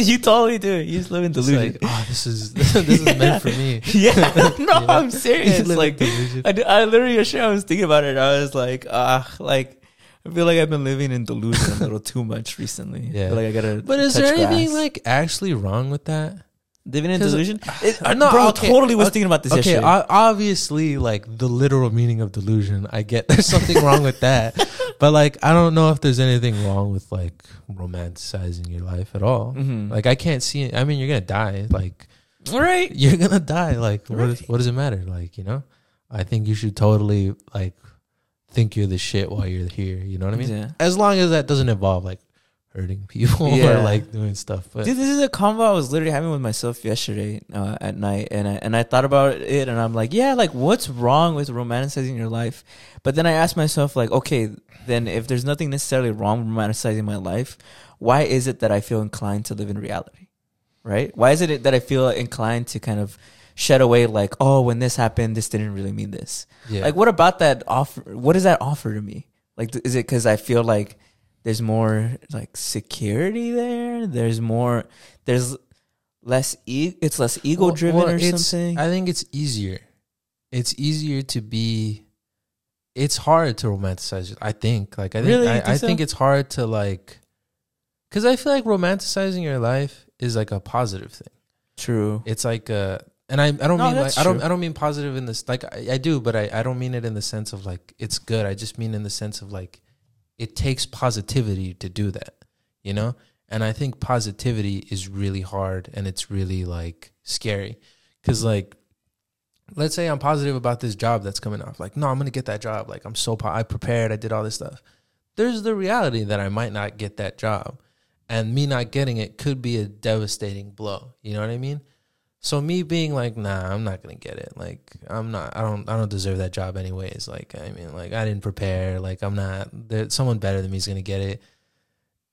You, totally do. You just live in delusion. like, oh, this is (laughs) this is meant for me. yeah, no, You know? I'm serious. Like. I, I literally, I was thinking about it. I was like, ah, like, I feel like I've been living in delusion a little too much recently. I Yeah. feel like I gotta. But is touch there anything grass. like actually wrong with that? living in 'cause- delusion? (sighs) It, Uh, no, no, bro, okay, totally was okay, thinking about this Okay, yesterday. o- obviously, like the literal meaning of delusion, I get (laughs) there's something wrong with that, (laughs) but like I don't know if there's anything wrong with like romanticizing your life at all. Mhm. Like I can't see. it. I mean, you're gonna die. Like all right. (laughs) you're gonna die. Like what, is, Right. what does it matter? Like you know, I think you should totally like think you're the shit while you're here. You know what I mean? Yeah. As long as that doesn't involve like hurting people (laughs) Yeah. or like doing stuff. But Dude, this is a convo I was literally having with myself yesterday uh, at night, and I and I thought about it, and I'm like, yeah, like what's wrong with romanticizing your life? But then I asked myself, like, okay, then if there's nothing necessarily wrong with romanticizing my life, why is it that I feel inclined to live in reality? Right? Why is it that I feel inclined to kind of shed away, like, oh, when this happened, this didn't really mean this. yeah. Like, what about that offer? What does that offer to me? Like, th- is it because I feel like there's more like security there? There's more. There's less. E- it's less ego driven Well, or something. I think it's easier. It's easier to be. It's hard to romanticize. I think. Like I think. Really? I, think I so? think it's hard to like. Because I feel like romanticizing your life is like a positive thing. True. It's like uh and I, I don't No, mean like I don't. I don't mean positive in this like I, I do but I, I don't mean it in the sense of like it's good. I just mean in the sense of like it takes positivity to do that you know? And I think positivity is really hard and it's really like scary. Because like let's say I'm positive about this job that's coming off. Like no I'm gonna get that job. Like I'm so po- I prepared I did all this stuff. There's the reality that I might not get that job. And me not getting it could be a devastating blow. You know what I mean so me being like, nah, I'm not gonna get it. Like, I'm not. I don't. I don't deserve that job anyways. Like, I mean, like, I didn't prepare. Like, I'm not. There, someone better than me is gonna get it.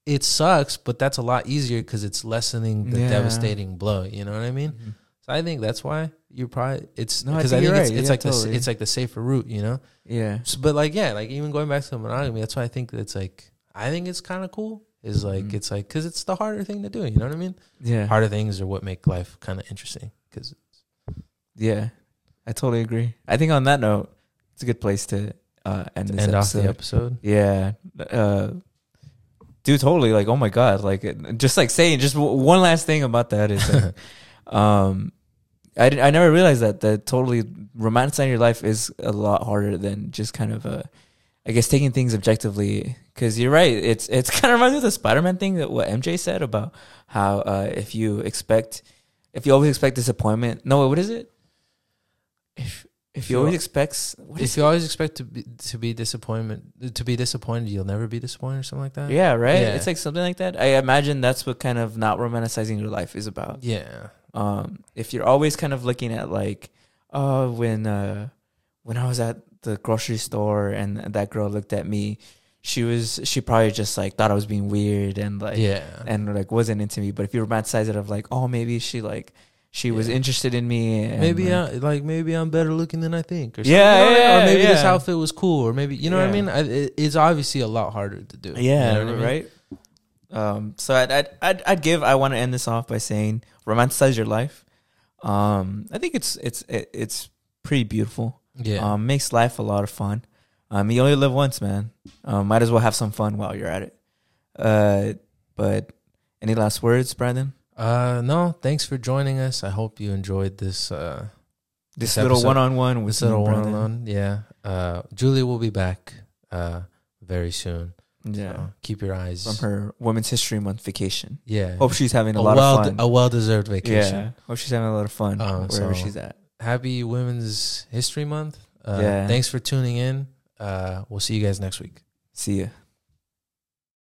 It sucks, but that's a lot easier because it's lessening the Yeah. devastating blow. You know what I mean? Mhm. So I think that's why you probably it's No, I because think I think, it's, right. it's Yeah, like the it's like the safer route. You know. Yeah. So, but like, yeah, like even going back to the monogamy, that's why I think it's like I think it's kind of cool. Is like Mhm. it's like because it's the harder thing to do. You know what I mean? Yeah. Harder things are what make life kind of interesting. Because Yeah. I totally agree. I think on that note, it's a good place to uh, end this end off the episode. Yeah. Uh, dude, totally. Like, oh my God. Like, just like saying, just w- one last thing about that is, like, (laughs) um, I, I never realized that, that totally romanticizing your life is a lot harder than just kind of, uh, I guess, taking things objectively. Cause you're right. It's, it's (laughs) kind of reminds me of the Spider Man thing that what MJ said about how, uh, if you expect, if you always expect disappointment, no, what is it? If, if you you always al- expect, If you always expect to be to be disappointment to be disappointed, you'll never be disappointed or something like that. Yeah, right. Yeah. It's like something like that. I imagine that's what kind of not romanticizing your life is about. Yeah. Um, if you're always kind of looking at like, oh, when uh, when I was at the grocery store and that girl looked at me, she was she probably just like thought I was being weird and like yeah. and like wasn't into me. But if you romanticize it of like, oh, maybe she like she was interested in me. And maybe like, I, like maybe I'm better looking than I think. Or. Yeah, You know what I mean? yeah, Or maybe this outfit was cool. Or maybe you know what I mean. I, it, it's obviously a lot harder to do. Yeah, You know I mean? right. Um, so I'd, I'd I'd I'd give. I want to end this off by saying romanticize your life. Um, I think it's it's it, it's pretty beautiful. Yeah. Um, makes life a lot of fun. Um, you only live once, man. Um, might as well have some fun while you're at it. Uh, but any last words, Brandon? uh, no. Thanks for joining us. I hope you enjoyed this. Uh, This, This little one-on-one with this little one on one. Yeah. Uh, Julie will be back. Uh, very soon. Yeah, So keep your eyes. from her Women's History Month vacation. Yeah. Hope she's having a, a lot well of fun. a well deserved vacation. yeah, hope she's having a lot of fun Um, wherever so- she's at. Happy Women's History Month. Uh, Yeah. Thanks for tuning in. Uh, we'll see you guys next week. See ya.